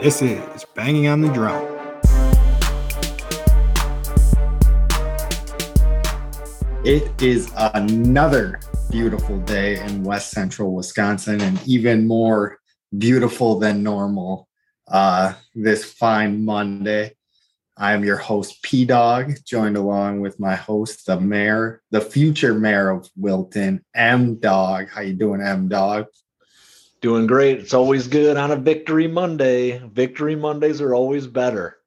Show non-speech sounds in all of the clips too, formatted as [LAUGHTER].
This is Banging on the Drum. It is another beautiful day in West Central Wisconsin and even more beautiful than normal uh, this fine Monday. I'm your host, P Dog, joined along with my host, the mayor, the future mayor of Wilton, M Dog. How you doing, M Dog? Doing great. It's always good on a victory Monday. Victory Mondays are always better.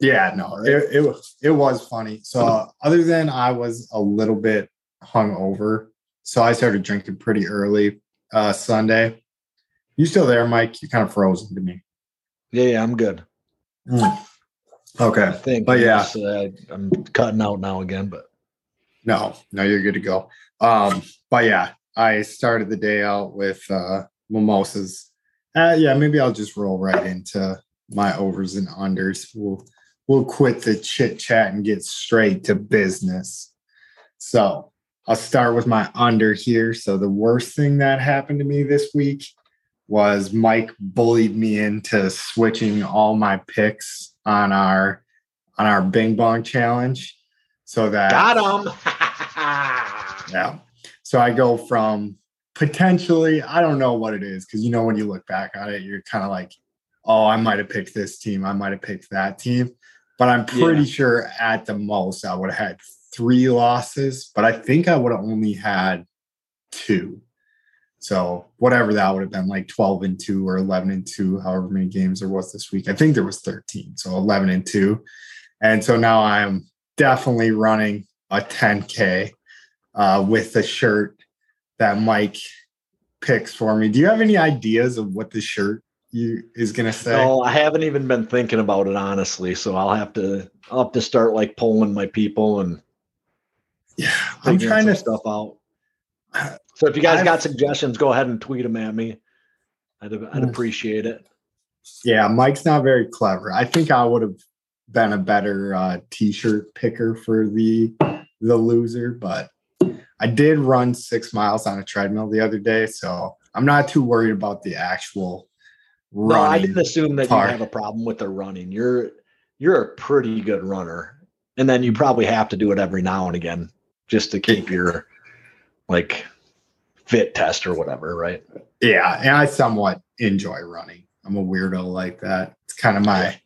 Yeah, no, it, it was it was funny. So other than I was a little bit hungover, so I started drinking pretty early uh Sunday. You still there, Mike? You kind of frozen to me. Yeah, yeah, I'm good. Mm. Okay, I think, but yeah, uh, I'm cutting out now again, but no, no, you're good to go. Um, but yeah, I started the day out with uh mimosas. Uh, yeah, maybe I'll just roll right into my overs and unders. We'll we'll quit the chit chat and get straight to business. So I'll start with my under here. So the worst thing that happened to me this week was Mike bullied me into switching all my picks on our on our Bing Bong challenge. So that got him. [LAUGHS] yeah. So I go from potentially, I don't know what it is, because you know when you look back on it, you're kind of like, oh, I might have picked this team, I might have picked that team. But I'm pretty yeah. sure at the most I would have had three losses, but I think I would have only had two. So whatever that would have been like 12 and 2 or 11 and 2, however many games there was this week. I think there was 13. So 11 and 2. And so now I'm definitely running a 10K uh, with the shirt that Mike picks for me. Do you have any ideas of what the shirt you is gonna say? No, I haven't even been thinking about it honestly. So I'll have to I'll have to start like polling my people and yeah, I'm trying to stuff out. [SIGHS] So if you guys I've, got suggestions, go ahead and tweet them at me. I'd I'd appreciate it. Yeah, Mike's not very clever. I think I would have been a better uh, t-shirt picker for the the loser, but I did run six miles on a treadmill the other day, so I'm not too worried about the actual. No, I didn't assume that part. you have a problem with the running. You're you're a pretty good runner, and then you probably have to do it every now and again just to keep your like fit test or whatever, right? Yeah, and I somewhat enjoy running. I'm a weirdo like that. It's kind of my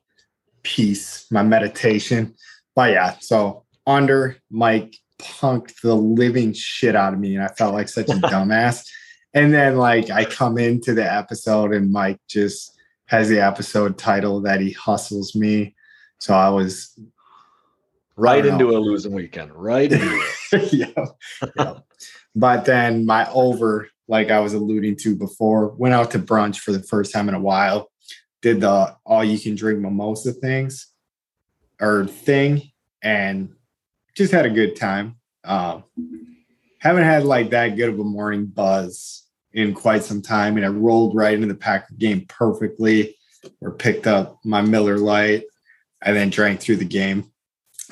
peace, my meditation. But yeah, so under Mike punked the living shit out of me and I felt like such a [LAUGHS] dumbass. And then like I come into the episode and Mike just has the episode title that he hustles me. So I was right into know. a losing weekend, right into it. [LAUGHS] yeah, yeah. But then my over, like I was alluding to before, went out to brunch for the first time in a while, did the all you can drink mimosa things or thing, and just had a good time. Um, haven't had like that good of a morning buzz in quite some time, and I rolled right into the Packer game perfectly, or picked up my Miller Lite, and then drank through the game.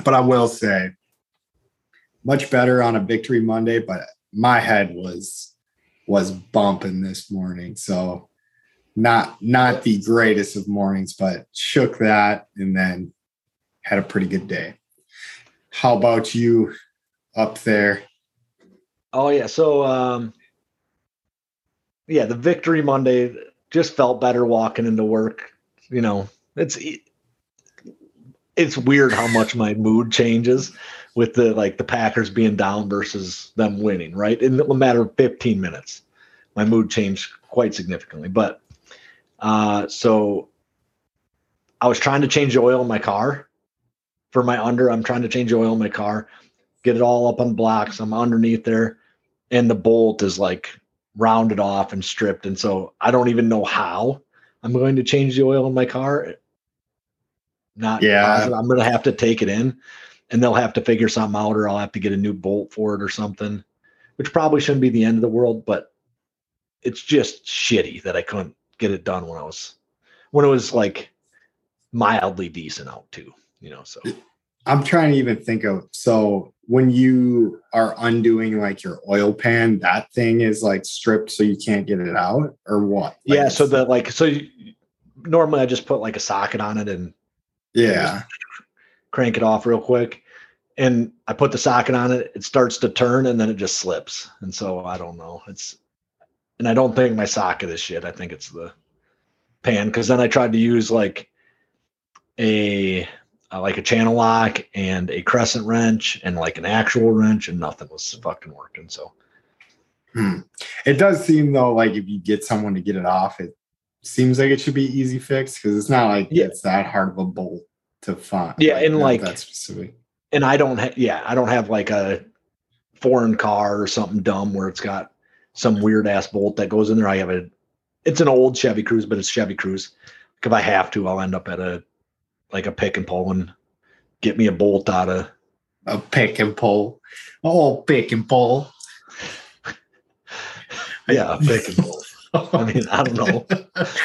But I will say, much better on a victory Monday, but my head was was bumping this morning. So not not the greatest of mornings, but shook that and then had a pretty good day. How about you up there? Oh yeah, so um yeah, the victory Monday just felt better walking into work. You know, it's it's weird how much my mood changes with the like the Packers being down versus them winning, right? In a matter of 15 minutes. My mood changed quite significantly. But uh so I was trying to change the oil in my car for my under. I'm trying to change the oil in my car, get it all up on blocks. I'm underneath there, and the bolt is like rounded off and stripped. And so I don't even know how I'm going to change the oil in my car. Not yeah, positive. I'm gonna have to take it in and they'll have to figure something out, or I'll have to get a new bolt for it or something, which probably shouldn't be the end of the world, but it's just shitty that I couldn't get it done when I was when it was like mildly decent out too you know so i'm trying to even think of so when you are undoing like your oil pan that thing is like stripped so you can't get it out or what like yeah so the like so you, normally I just put like a socket on it and Yeah. crank it off real quick. And I put the socket on it, it starts to turn and then it just slips. And so I don't know. It's and I don't think my socket is shit. I think it's the pan because then I tried to use like a uh, like a channel lock and a crescent wrench and like an actual wrench and nothing was fucking working. So Hmm. It does seem though like if you get someone to get it off, it seems like it should be easy fix because it's not like Yeah. it's that hard of a bolt to find. Yeah, and, not like- that specific. and I don't have yeah, I don't have like a foreign car or something dumb where it's got some weird ass bolt that goes in there. I have a it's an old Chevy Cruze, but it's Chevy Cruze. Like if I have to, I'll end up at a like a pick and pull and get me a bolt out of A pick and pull. Oh, pick and pull. [LAUGHS] yeah, a pick and pull. I mean, I don't know.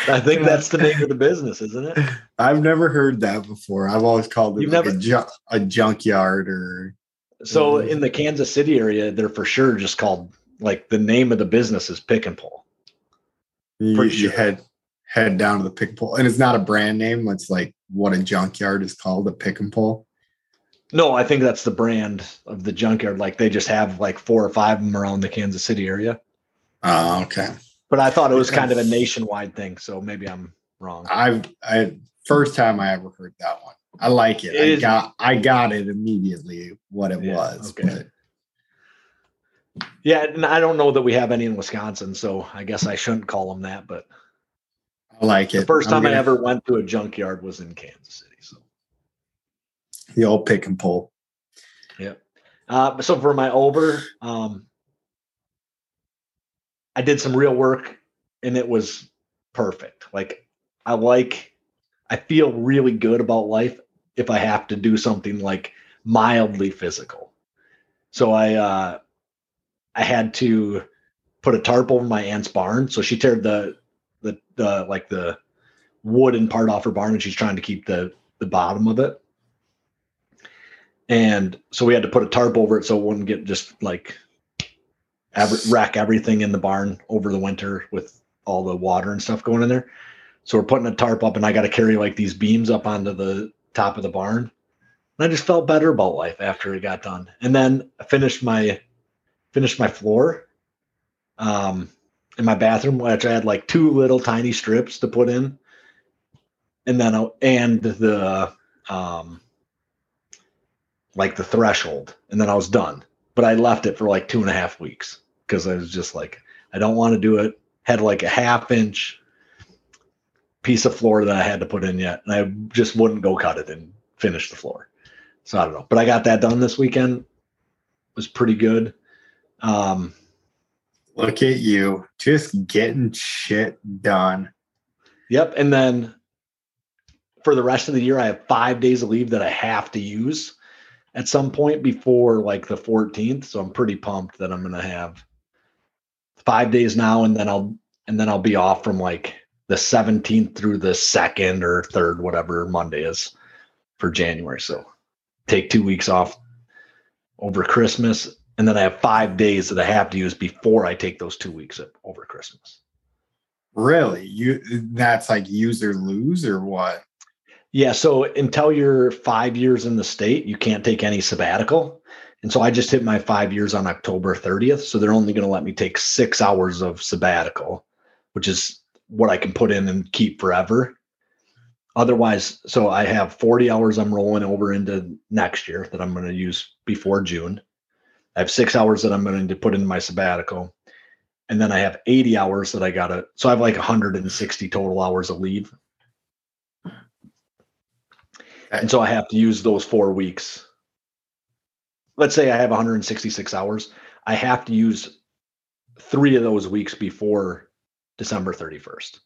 I think that's the name of the business, isn't it? I've never heard that before. I've always called it You've like never- a, ju- a junkyard or So in the Kansas City area, they're for sure just called like the name of the business is pick and pull. you, Pretty you sure. head head down to the pick and pull. And it's not a brand name. It's like what a junkyard is called, a pick and pull. No, I think that's the brand of the junkyard. Like they just have like four or five of them around the Kansas City area. Oh, okay. But I thought it was kind of a nationwide thing, so maybe I'm wrong. I I first time I ever heard that one. I like it. It I got I got it immediately what it Yeah, was. okay. Yeah, and I don't know that we have any in Wisconsin, so I guess I shouldn't call them that. But But I like it. the 1st time I ever went to a junkyard was in Kansas City. So, the old pick and pull. uh, so for my over, um, I did some real work, and it was perfect. Like I like, I feel really good about life if I have to do something like mildly physical. So I uh I had to put a tarp over my aunt's barn. So she teared the the like the wooden part off her barn and she's trying to keep the the bottom of it. And so we had to put a tarp over it so it wouldn't get just like wreck everything in the barn over the winter with all the water and stuff going in there. So we're putting a tarp up and I got to carry like these beams up onto the top of the barn. And I just felt better about life after it got done. And then I finished my finished my floor um in my bathroom, which I had like two little tiny strips to put in. And then I- and the um like the threshold. And then I was done. But I left it for like two and a half weeks because I was just like, I don't want to do it. Had like a half inch piece of floor that I had to put in yet. And I just wouldn't go cut it and finish the floor. So I don't know. But I got that done this weekend. It was pretty good. Um Look at you, just getting shit done. Yep. And then for the rest of the year, I have five days of leave that I have to use at some point before like the 14th. So I'm pretty pumped that I'm going to have five days now and then I'll, and then I'll be off from like the 17th through the second or third, whatever Monday is for January. So take two weeks off over Christmas. And then I have five days that I have to use before I take those two weeks over Christmas. Really? You that's like use or lose or what? Yeah. So until you're five years in the state, you can't take any sabbatical. And so I just hit my five years on October 30th. So they're only going to let me take six hours of sabbatical, which is what I can put in and keep forever. Otherwise, so I have 40 hours I'm rolling over into next year that I'm going to use before June. I have six hours that I'm going to put in my sabbatical. And then I have 80 hours that I got to, so I have like 160 total hours of leave. And so I have to use those four weeks. Let's say I have 166 hours. I have to use three of those weeks before December 31st.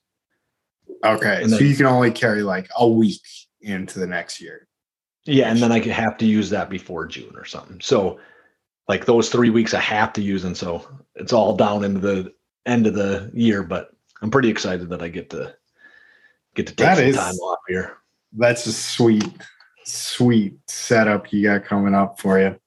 Okay. And so you can only carry like a week into the next year. Yeah, and then I could have to use that before June or something. So like those three weeks I have to use, and so it's all down into the end of the year. But I'm pretty excited that I get to get to take That some is- time off here. That's a sweet, sweet setup you got coming up for you.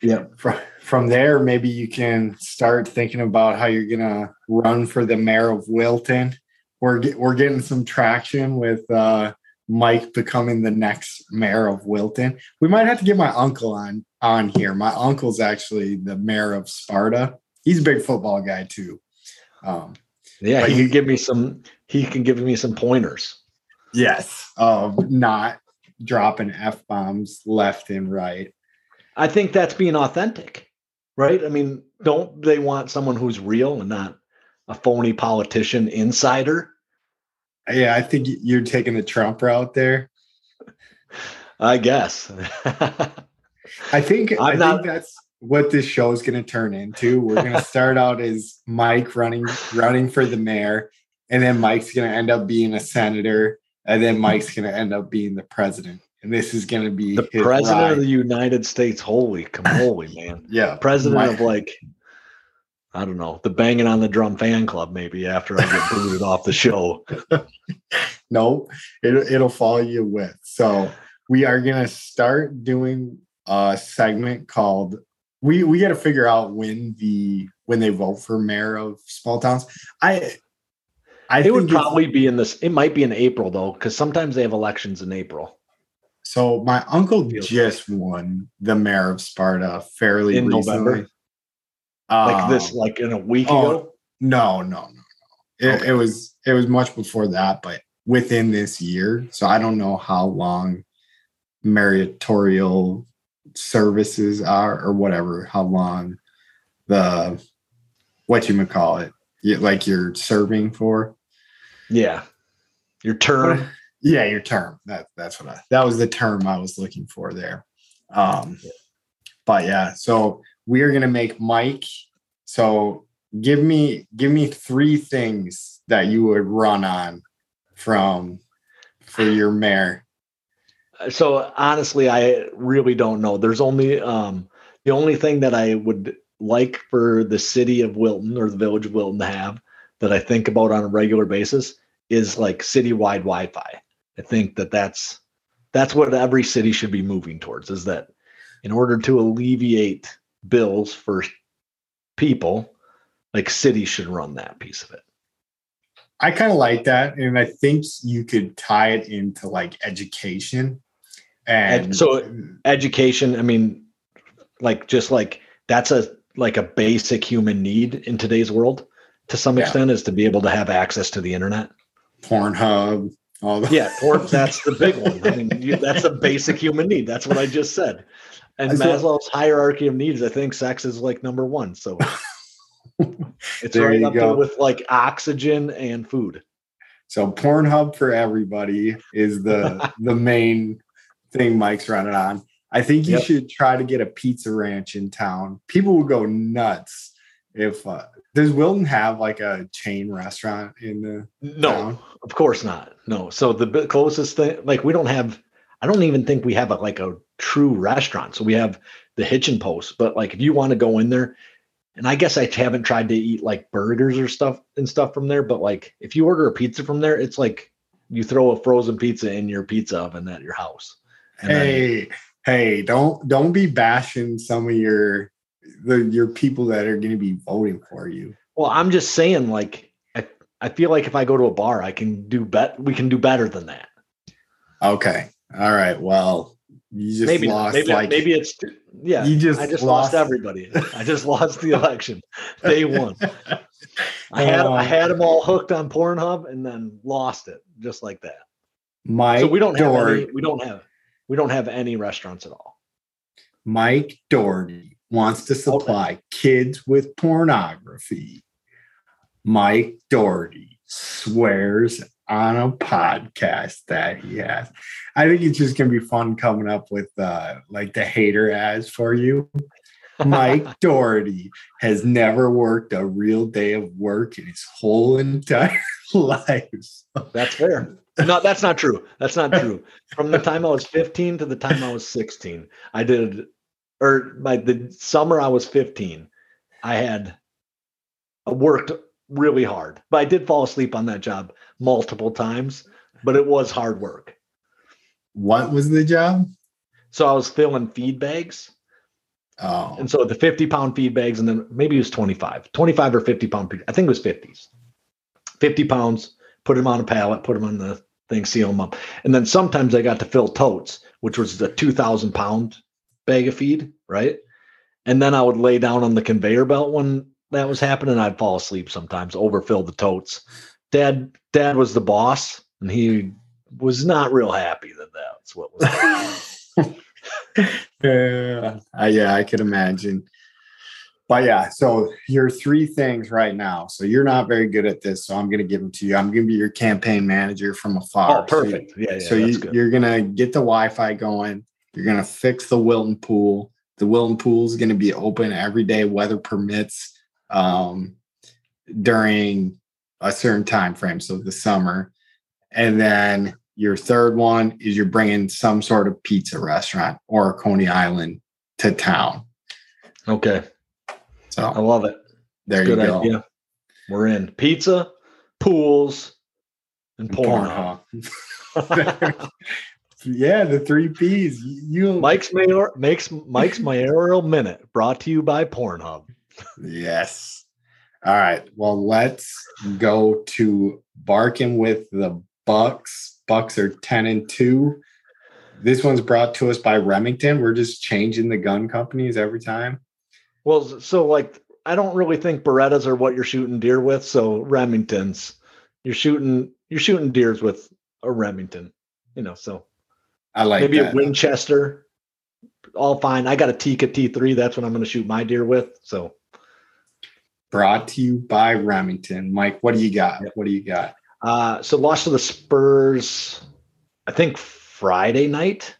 Yeah. From, from there, maybe you can start thinking about how you're gonna run for the mayor of Wilton we're get, we're getting some traction with uh, Mike becoming the next mayor of Wilton. We might have to get my uncle on on here. My uncle's actually the mayor of Sparta. He's a big football guy too. Um, Yeah, he can give me some. He can give me some pointers. yes, of not dropping f bombs left and right. I think that's being authentic, right? I mean, don't they want someone who's real and not a phony politician insider? Yeah, I think you're taking the Trump route there. I guess. I think i I'm not- think that's what this show is going to turn into. We're going [LAUGHS] to start out as Mike running running for the mayor, and then Mike's going to end up being a senator, and then Mike's going to end up being the president. And this is going to be the president ride. of the United States. Holy come holy man. [LAUGHS] yeah President Mike- of like I don't know, the banging on the drum fan club, maybe after I get booted off the show. [LAUGHS] no, it'll it'll follow you with. So we are gonna start doing a segment called we we got to figure out when the when they vote for mayor of small towns. I I It would probably be in this, it might be in April though, because sometimes they have elections in April. so. My uncle just won the mayor of Sparta fairly In recently. November? Like this, Um, like in a week oh, ago. No, no, no, no. It, Okay. it was it was much before that, but within this year. So I don't know how long meritorial services are or whatever, how long the what you would call it, you, like you're serving for. Yeah. Your term. Yeah, your term. That that's what I that was the term I was looking for there. Um but yeah, so we are gonna make Mike. So give me give me three things that you would run on from for your mayor. So honestly, I really don't know. There's only um the only thing that I would like for the city of Wilton or the village of Wilton to have that I think about on a regular basis is like citywide Wi-Fi. I think that that's that's what every city should be moving towards is that in order to alleviate bills for people, like cities should run that piece of it. I kind of like that, and I think you could tie it into like education. And so- education i mean like just like that's a like a basic human need in today's world to some Yeah. extent is to be able to have access to the internet Pornhub, the yeah or [LAUGHS] that's the big one i mean you, that's a basic human need that's what i just said and So- maslow's hierarchy of needs i think sex is like number one so [LAUGHS] it's right up go. there with like oxygen and food So Pornhub for everybody is the [LAUGHS] the main thing Mike's running on. I think you Yep. should try to get a pizza ranch in town. People will go nuts if uh, does Wilton have like a chain restaurant in the no town? Of course not. No. So the closest thing, like we don't have, I don't even think we have a, like a true restaurant. So we have the Hitchin Post, but like if you want to go in there, and I guess I haven't tried to eat like burgers or stuff and stuff from there, but like if you order a pizza from there, it's like you throw a frozen pizza in your pizza oven at your house. And then- Hey, hey, don't don't be bashing some of your the your people that are going to be voting for you. well, I'm just saying, like I, I feel like if I go to a bar, I can do bet. We can do better than that. Okay, all right. Well, you just maybe lost maybe like maybe it's yeah. you just I just lost- lost, everybody. I just lost the election. [LAUGHS] Day one. I had Oh. I had them all hooked on Pornhub and then lost it just like that. Mike So we don't have Doherty. any, we don't have we don't have any restaurants at all. Mike Doherty wants to supply kids with pornography. Mike Doherty swears on a podcast that he has. I think it's just gonna be fun coming up with uh like the hater ads for you. Mike [LAUGHS] Doherty has never worked a real day of work in his whole entire [LAUGHS] life. That's fair. No, that's not true. That's not true. From the time I was 15 to the time I was 16, I did or by the summer I was 15, I had worked really hard. But I did fall asleep on that job multiple times, but it was hard work. What was the job? So I was filling feed bags. Oh, And so the 50 pound feed bags, and then maybe it was 25, 25 or 50 pound. feed- I think it was 50s. 50 pounds put them on a pallet, put them on the thing, seal them up. And then sometimes I got to fill totes, which was the 2,000 pound bag of feed, right? And then I would lay down on the conveyor belt when that was happening. I'd fall asleep sometimes, overfill the totes. Dad, dad was the boss, and he was not real happy that that's what was. [LAUGHS] [LAUGHS] uh, yeah, I could imagine. But yeah, so your three things right now. So you're not very good at this, so I'm going to give them to you. I'm going to be your campaign manager from afar. Oh, perfect. So, yeah, yeah. So you, you're going to get the Wi-Fi going. You're going to fix the Wilton pool. The Wilton pool is going to be open every day, weather permits, um, during a certain time frame. So the summer, and then your third one is you're bringing some sort of pizza restaurant or a Coney Island to town. Okay. So I love it. There Good you go. Idea. We're in pizza, pools, and porn. [LAUGHS] [LAUGHS] yeah, the three P's. You Mike's mayor makes Mike's mayoral [LAUGHS] minute brought to you by Pornhub. yes. All right. Well, let's go to barking with the Bucks. Bucks are 10 and 2. This one's brought to us by Remington. We're just changing the gun companies every time. Well, so like I don't really think Berettas are what you're shooting deer with. So Remingtons, you're shooting you're shooting deers with a Remington, you know. So I like maybe that. a Winchester, all fine. I got a Tikka T3. That's what I'm going to shoot my deer with. So brought to you by Remington. Mike, what do you got? What do you got? Uh, so lost to the Spurs, I think Friday night.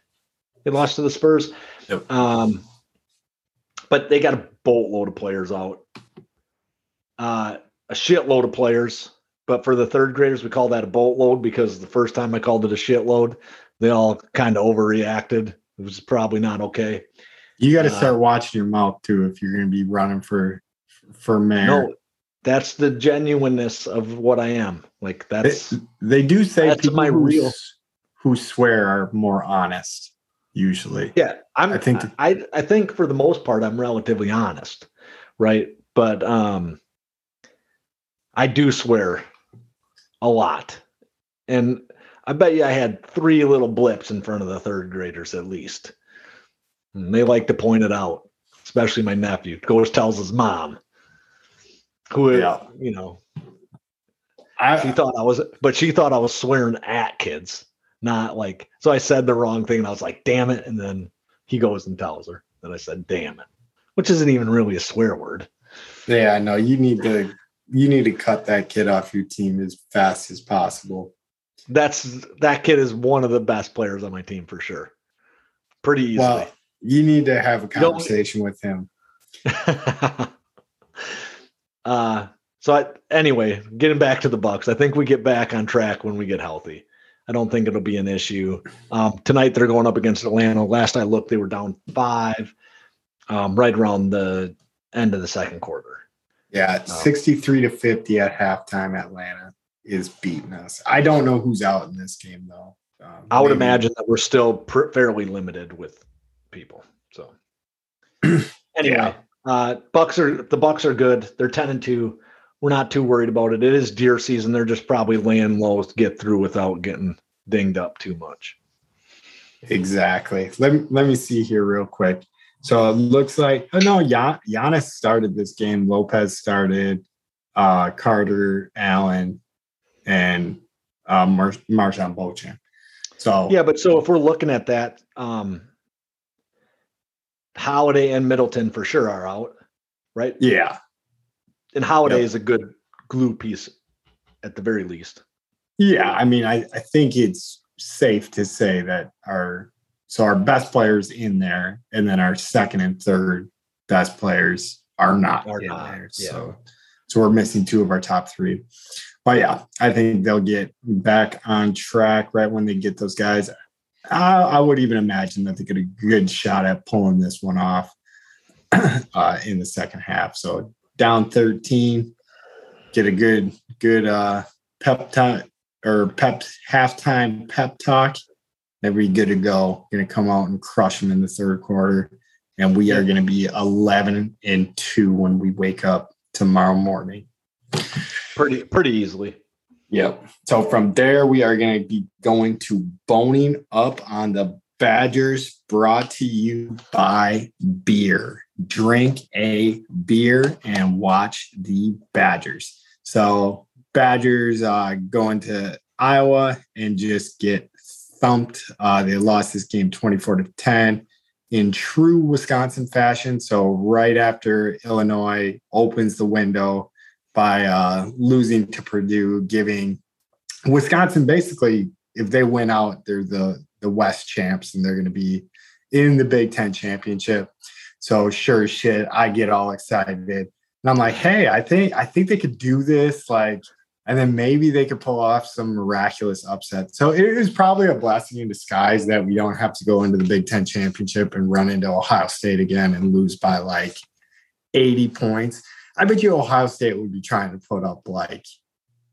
They lost to the Spurs. Yep. Um, but they got a boatload of players out. Uh, a shitload of players. But for the third graders, we call that a boatload because the first time I called it a shitload, they all kind of overreacted. It was probably not okay. You got to uh, start watching your mouth too if you're going to be running for for mayor. No, that's the genuineness of what I am. Like that's they, they do say that's people my who, real who swear are more honest usually. Yeah, I'm, I think I I think for the most part I'm relatively honest, right? But um, I do swear a lot, and I bet you I had three little blips in front of the third graders at least. And they like to point it out, especially my nephew. Goes tells his mom, who yeah. you know. I, she thought I was, but she thought I was swearing at kids not like so I said the wrong thing and I was like, damn it. And then he goes and tells her that I said damn it, which isn't even really a swear word. Yeah, no, you need to you need to cut that kid off your team as fast as possible. That's that kid is one of the best players on my team for sure. Pretty easily. Well, you need to have a conversation with him. [LAUGHS] uh so I, anyway, getting back to the Bucks, I think we get back on track when we get healthy. I don't think it'll be an issue. Um, tonight they're going up against Atlanta. Last I looked, they were down five, um, right around the end of the second quarter. Yeah, um, 63 to 50 at halftime. Atlanta is beating us. I don't know who's out in this game though. Um, I would maybe. imagine that we're still pr- fairly limited with people. So [CLEARS THROAT] anyway, yeah. uh, Bucks are the Bucks are good. They're 10 and two we're not too worried about it. It is deer season. They're just probably laying low to get through without getting dinged up too much. Exactly. Let me, let me see here real quick. So it looks like oh no, Gian, Giannis started this game. Lopez started, uh, Carter, Allen, and uh, Mar- MarJon Beauchamp. So yeah, but so if we're looking at that, um, Holiday and Middleton for sure are out, right? Yeah, and Holiday yep. is a good glue piece at the very least. Yeah, I mean, I, I think it's safe to say that our so our best players in there, and then our second and third best players are not are in not, there. Yeah. So so we're missing two of our top three. But yeah, I think they'll get back on track right when they get those guys. I, I would even imagine that they get a good shot at pulling this one off [CLEARS THROAT] uh, in the second half. So down 13, get a good, good uh, pep talk or pep halftime pep talk. We good to go. Going to come out and crush them in the third quarter. And we are going to be 11 and 2 when we wake up tomorrow morning. Pretty, pretty easily. Yep. So from there, we are going to be going to boning up on the Badgers, brought to you by beer. Drink a beer and watch the Badgers. So Badgers uh, going to Iowa and just get thumped. Uh, they lost this game 24 to 10 in true Wisconsin fashion. So right after Illinois opens the window by uh, losing to Purdue, giving Wisconsin basically, if they win out, they're the the West champs and they're going to be in the Big Ten championship. So sure shit, I get all excited and I'm like, hey, I think I think they could do this. Like and then maybe they could pull off some miraculous upset. So it is probably a blessing in disguise that we don't have to go into the Big Ten championship and run into Ohio State again and lose by like 80 points. I bet you Ohio State would be trying to put up like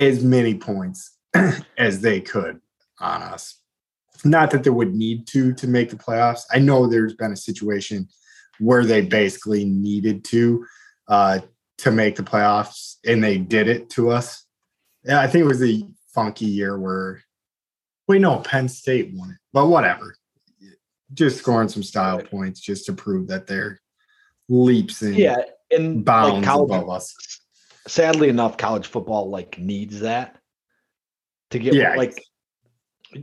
as many points [CLEARS THROAT] as they could on us. Not that they would need to to make the playoffs. I know there's been a situation where they basically needed to uh, to make the playoffs, and they did it to us yeah, I think it was a funky year where, wait, no, Penn State won it, but whatever. Just scoring some style points just to prove that they're leaps and yeah, and bounds like college, above us. Sadly enough, college football like needs that to get yeah. like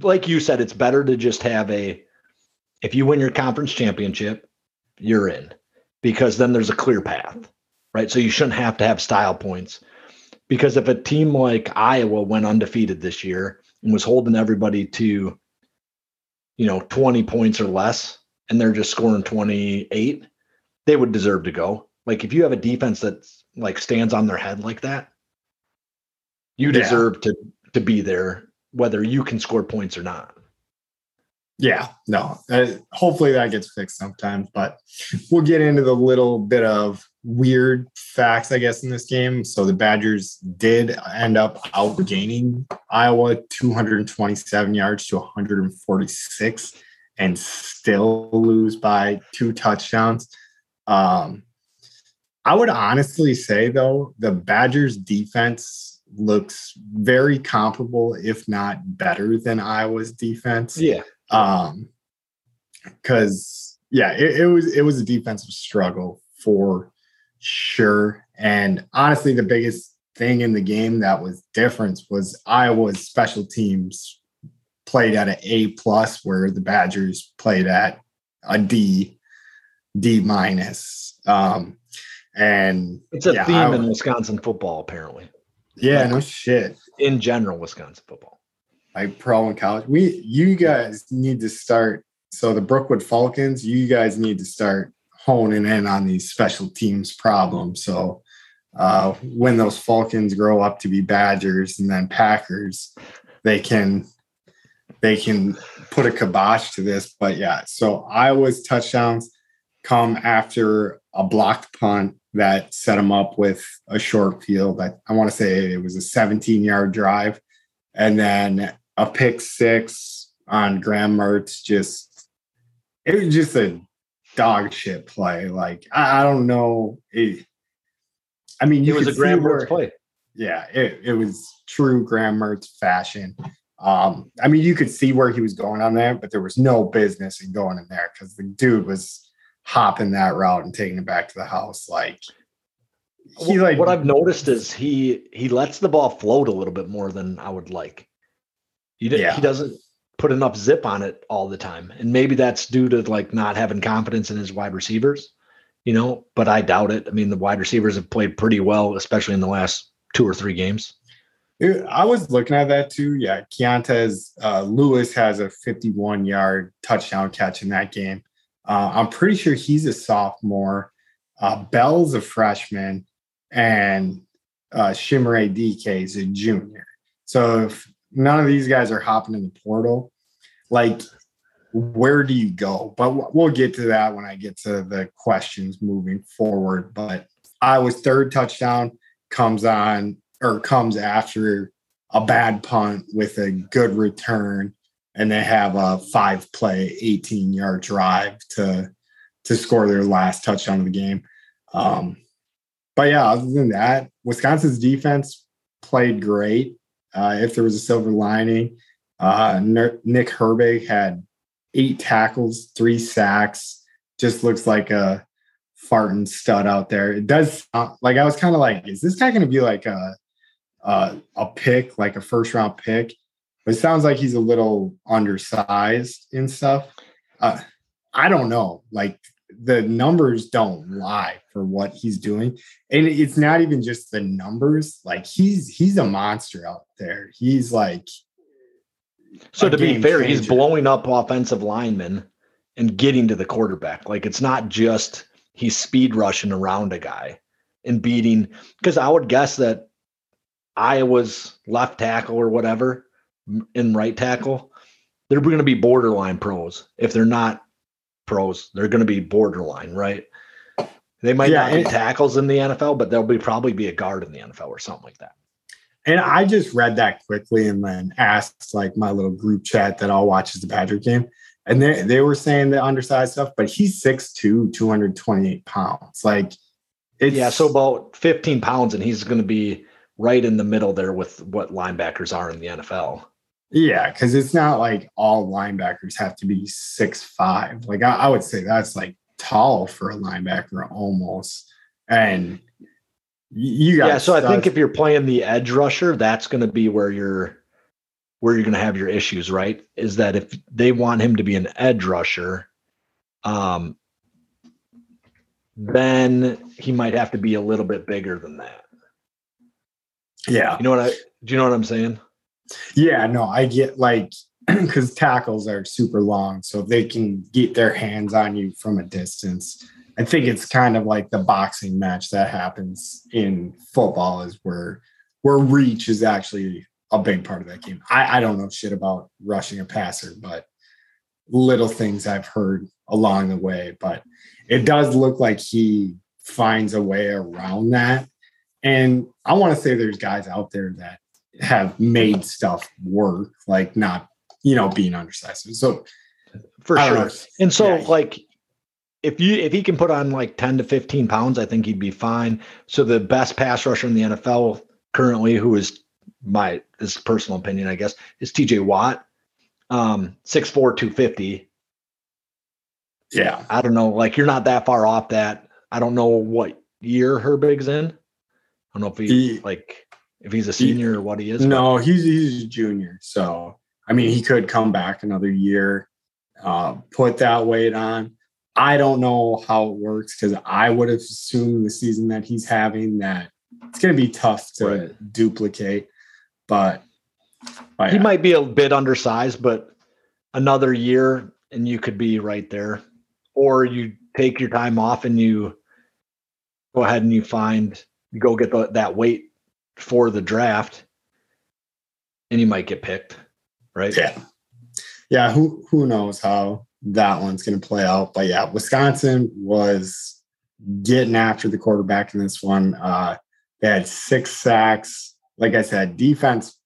like you said, it's better to just have a if you win your conference championship, you're in because then there's a clear path, right? So you shouldn't have to have style points because if a team like Iowa went undefeated this year and was holding everybody to, you know, 20 points or less, and they're just scoring 28, they would deserve to go. Like if you have a defense that like stands on their head like that, you deserve to to be there, whether you can score points or not. Yeah, no. Uh, hopefully that gets fixed sometime, but we'll get into the little bit of weird facts, I guess, in this game. So the Badgers did end up outgaining Iowa 227 yards to 146 and still lose by two touchdowns. Um, I would honestly say, though, the Badgers defense looks very comparable, if not better than Iowa's defense. Yeah. Um, because yeah, it, it was it was a defensive struggle for Sure. And honestly, the biggest thing in the game that was different was Iowa's special teams played at an A plus, where the Badgers played at a D, D minus. Um, and it's a yeah, theme I, in Wisconsin football, apparently. Yeah, like, no shit. In general, Wisconsin football. Like pro and college. We you guys need to start. So the Brookwood Falcons, you guys need to start honing in on these special teams problems. So uh, when those Falcons grow up to be Badgers and then Packers, they can they can put a kibosh to this. But yeah, so Iowa's touchdowns come after a blocked punt that set them up with a short field. I, I want to say it was a 17 yard drive, and then a pick six on Graham Mertz. Just it was just a dog shit play. Like I, I don't know. It, I mean, it was a Graham Mertz play. Yeah, it, it was true Graham Mertz fashion. Um, I mean, you could see where he was going on there, but there was no business in going in there because the dude was hopping that route and taking it back to the house. Like he like what I've noticed is he he lets the ball float a little bit more than I would like. He, yeah. he doesn't put enough zip on it all the time. And maybe that's due to like not having confidence in his wide receivers, you know, but I doubt it. I mean, the wide receivers have played pretty well, especially in the last two or three games. I was looking at that too. Yeah. Keontez uh, Lewis has a 51 yard touchdown catch in that game. Uh, I'm pretty sure he's a sophomore. Uh, Bell's a freshman, and uh, Dike is a junior. So if none of these guys are hopping in the portal. Like, where do you go? But we'll get to that when I get to the questions moving forward. But Iowa's third touchdown comes on or comes after a bad punt with a good return, and they have a five play, 18 yard drive to to score their last touchdown of the game. Um, but yeah, other than that, Wisconsin's defense played great. Uh, if there was a silver lining, uh, Nick Herbig had eight tackles, three sacks. Just looks like a farting stud out there. It does sound, like I was kind of like, is this guy going to be like a, a a pick, like a first round pick? But it sounds like he's a little undersized and stuff. Uh, I don't know. Like the numbers don't lie for what he's doing. And it's not even just the numbers like he's he's a monster out there. He's like so to be fair changer. he's blowing up offensive linemen and getting to the quarterback. Like it's not just he's speed rushing around a guy and beating because i would guess that iowa's left tackle or whatever in right tackle they're going to be borderline pros if they're not pros. They're going to be borderline, right? They might yeah, not be tackles in the NFL, but they'll be probably be a guard in the NFL or something like that. And I just read that quickly and then asked like my little group chat that all watches the Patrick game. And they, they were saying the undersized stuff, but he's 6'2, 228 pounds. Like it's yeah, so about 15 pounds, and he's going to be right in the middle there with what linebackers are in the NFL. Yeah, because it's not like all linebackers have to be six five. Like I, I, would say that's like tall for a linebacker almost. And you got yeah. So I think if you're playing the edge rusher, that's going to be where you're where you're going to have your issues. Right? Is that if they want him to be an edge rusher, um, then he might have to be a little bit bigger than that. Yeah. You know what I? Do you know what I'm saying? Yeah, no, I get like [CLEARS THROAT] because tackles are super long, so they can get their hands on you from a distance. I think it's kind of like the boxing match that happens in football is where where reach is actually a big part of that game. I, I don't know shit about rushing a passer, but little things I've heard along the way. But it does look like he finds a way around that. And I want to say there's guys out there that have made stuff work, like not, you know, being undersized. So for sure. And so yeah. like if you if he can put on like 10 to 15 pounds, I think he'd be fine. So the best pass rusher in the NFL currently, who is my this personal opinion, I guess, is TJ Watt. Um 6'4, 250. Yeah. I don't know. Like you're not that far off that. I don't know what year Herbig's in. I don't know if he, he like if he's a senior he, or what he is. No, he's he's a junior. So I mean, he could come back another year, uh, put that weight on. I don't know how it works because I would have assumed the season that he's having that it's going to be tough to right. duplicate. But, but he yeah. might be a bit undersized, but another year and you could be right there. Or you take your time off and you go ahead and you find you go get the, that weight for the draft and you might get picked, right? Yeah. Yeah, who who knows how that one's going to play out. But yeah, Wisconsin was getting after the quarterback in this one. Uh, they had six sacks. Like I said, defense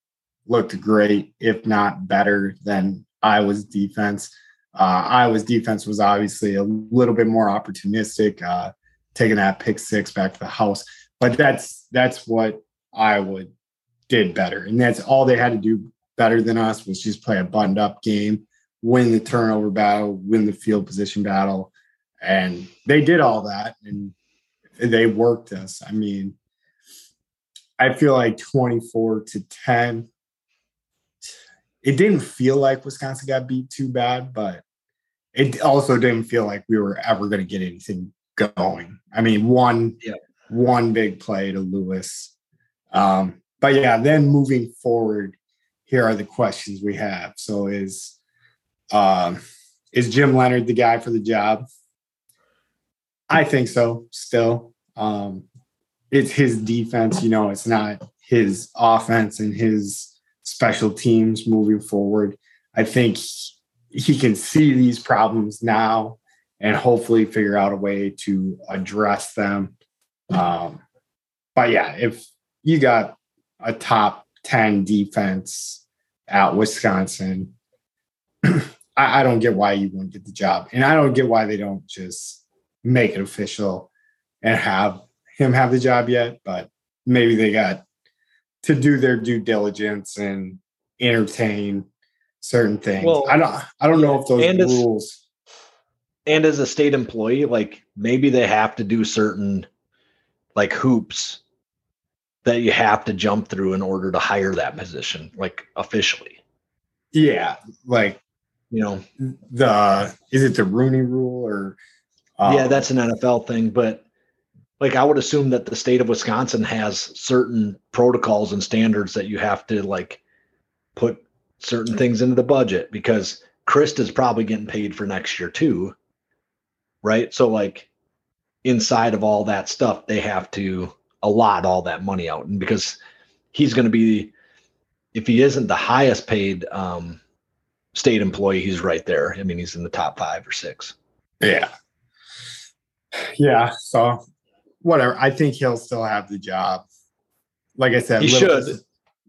looked great, if not better than Iowa's defense. Uh, Iowa's defense was obviously a little bit more opportunistic, uh, taking that pick six back to the house. But that's that's what Iowa did better. And that's all they had to do better than us was just play a buttoned up game, win the turnover battle, win the field position battle. And they did all that and they worked us. I mean, I feel like 24 to 10. It didn't feel like Wisconsin got beat too bad, but it also didn't feel like we were ever going to get anything going. I mean, one yeah. one big play to Lewis um, but yeah, then moving forward, here are the questions we have. So is um, is Jim Leonhard the guy for the job? I think so. Still, um, it's his defense. You know, it's not his offense and his special teams moving forward. I think he can see these problems now and hopefully figure out a way to address them. Um, but yeah, if you got a top 10 defense at Wisconsin. [CLEARS THROAT] I, I, don't get why you wouldn't get the job. And I don't get why they don't just make it official and have him have the job yet. But maybe they got to do their due diligence and entertain certain things. Well, I don't I don't know if those and rules and as a state employee, like maybe they have to do certain like hoops that you have to jump through in order to hire that position, like officially. yeah, like You know, the is it the Rooney rule or yeah, um, that's an NFL thing, but like I would assume that the state of Wisconsin has certain protocols and standards that you have to like put certain things into the budget because Chryst's probably getting paid for next year too. Right. So like inside of all that stuff, they have to allot all that money out. And because he's going to be, if he isn't the highest paid um, state employee, he's right there. I mean, he's in the top five or six. Yeah. Yeah. So whatever. I think he'll still have the job. Like I said, He little, should.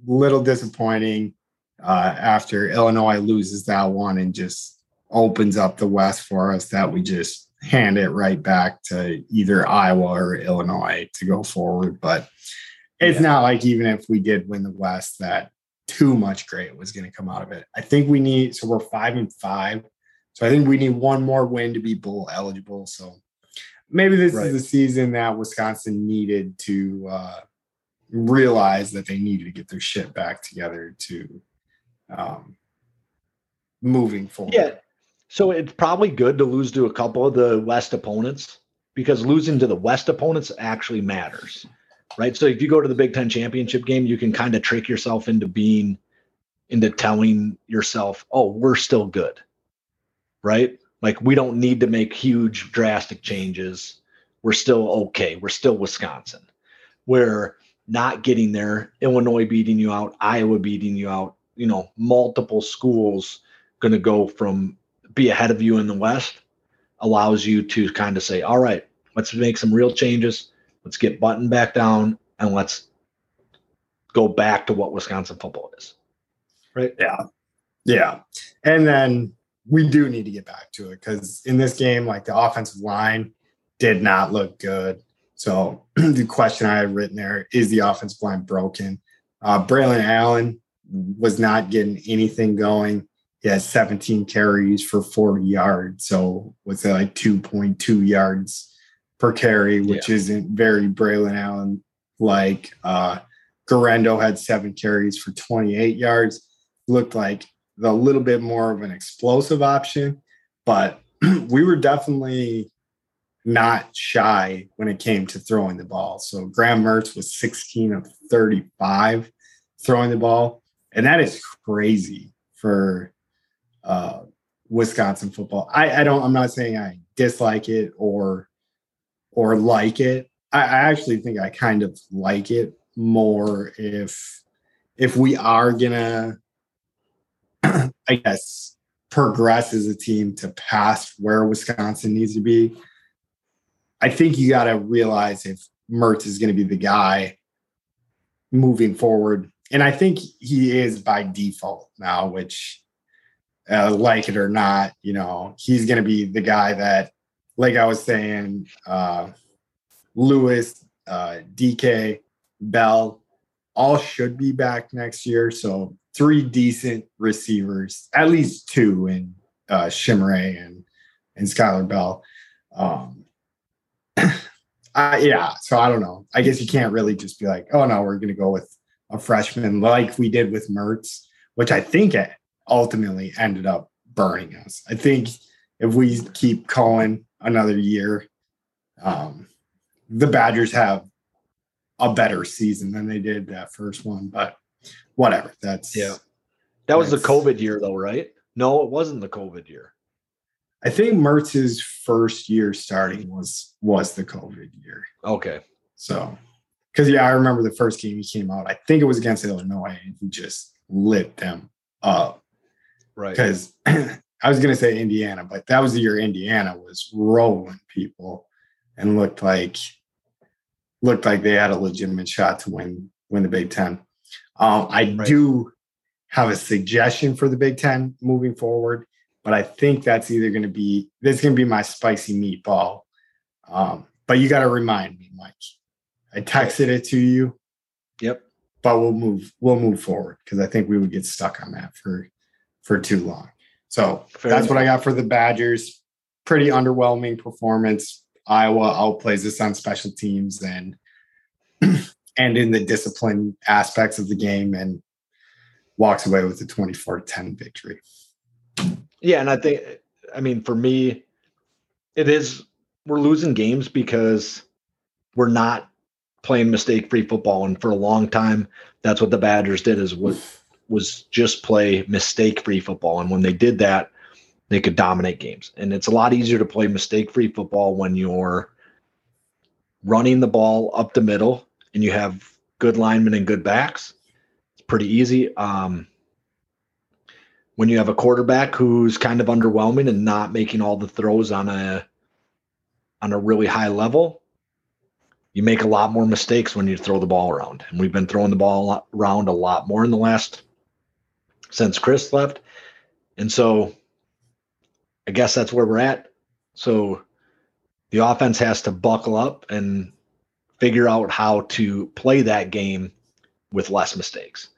little disappointing uh, after Illinois loses that one and just opens up the West for us that we just hand it right back to either Iowa or Illinois to go forward. But it's Yeah. not like even if we did win the West, that too much great was going to come out of it. I think we need, so we're five and five. So I think we need one more win to be bowl eligible. So maybe this Right. is the season that Wisconsin needed to uh, realize that they needed to get their shit back together to um, moving forward. Yeah. So it's probably good to lose to a couple of the West opponents because losing to the West opponents actually matters. Right. So if you go to the Big Ten championship game, you can kind of trick yourself into being, into telling yourself, oh, we're still good. Right. Like we don't need to make huge, drastic changes. We're still okay. We're still Wisconsin. Where not getting there, Illinois beating you out, Iowa beating you out, you know, multiple schools going to go from be ahead of you in the West allows you to kind of say, all right, let's make some real changes. Let's get button back down and let's go back to what Wisconsin football is. Right. Yeah. Yeah. And then we do need to get back to it because in this game, like the offensive line did not look good. So [CLEARS THROAT] the question I had written there is the offensive line broken? Uh, Braylon Allen was not getting anything going. He has 17 carries for 40 yards. So what's that like 2.2 yards per carry, which isn't very Braylon Allen like. Uh, Guerendo had seven carries for 28 yards. Looked like a little bit more of an explosive option, but [CLEARS THROAT] we were definitely not shy when it came to throwing the ball. So Graham Mertz was 16 of 35 throwing the ball, and that is crazy for uh, Wisconsin football. I, I don't. I'm not saying I dislike it or or like it. I, I actually think I kind of like it more if if we are gonna [CLEARS THROAT] I guess progress as a team to past where Wisconsin needs to be. I think you got to realize if Mertz is going to be the guy moving forward, and I think he is by default now. Which, uh, like it or not, you know, he's going to be the guy that, like I was saying, uh, Lewis, uh, Dike, Bell, all should be back next year. So three decent receivers, at least two in uh, Chimere and and Skyler Bell. Um, [CLEARS THROAT] yeah, so I don't know. I guess you can't really just be like, oh no, we're going to go with a freshman like we did with Mertz, which I think it ultimately ended up burning us. I think if we keep Coan another year, um, the Badgers have a better season than they did that first one, but whatever. That's Yeah. That was the COVID year, though, right? No, it wasn't the COVID year. I think Mertz's first year starting was was the COVID year. Okay. So, because yeah, I remember the first game he came out. I think it was against Illinois, and he just lit them up. Right. Because [CLEARS THROAT] I was gonna say Indiana, but that was the year Indiana was rolling people and looked like looked like they had a legitimate shot to win win the Big Ten. Um, I Right. do have a suggestion for the Big Ten moving forward, but I think that's either going to be this is going to be my spicy meatball. Um, but you got to remind me, Mike. I texted it to you. Yep. but we'll move we'll move forward because I think we would get stuck on that for for too long. So Fair that's enough. what I got for the Badgers. Pretty underwhelming performance. Iowa outplays us on special teams and [CLEARS THROAT] and in the discipline aspects of the game and walks away with a 24 10 victory. Yeah, and I think I mean for me, it is we're losing games because we're not playing mistake free football. And for a long time, that's what the Badgers did is was was just play mistake free football. And when they did that, they could dominate games. And it's a lot easier to play mistake free football when you're running the ball up the middle and you have good linemen and good backs. It's pretty easy. Um, when you have a quarterback who's kind of underwhelming and not making all the throws on a on a really high level, you make a lot more mistakes when you throw the ball around. And we've been throwing the ball around a lot more in the last since Chris left. And so I guess that's where we're at. So the offense has to buckle up and figure out how to play that game with less mistakes.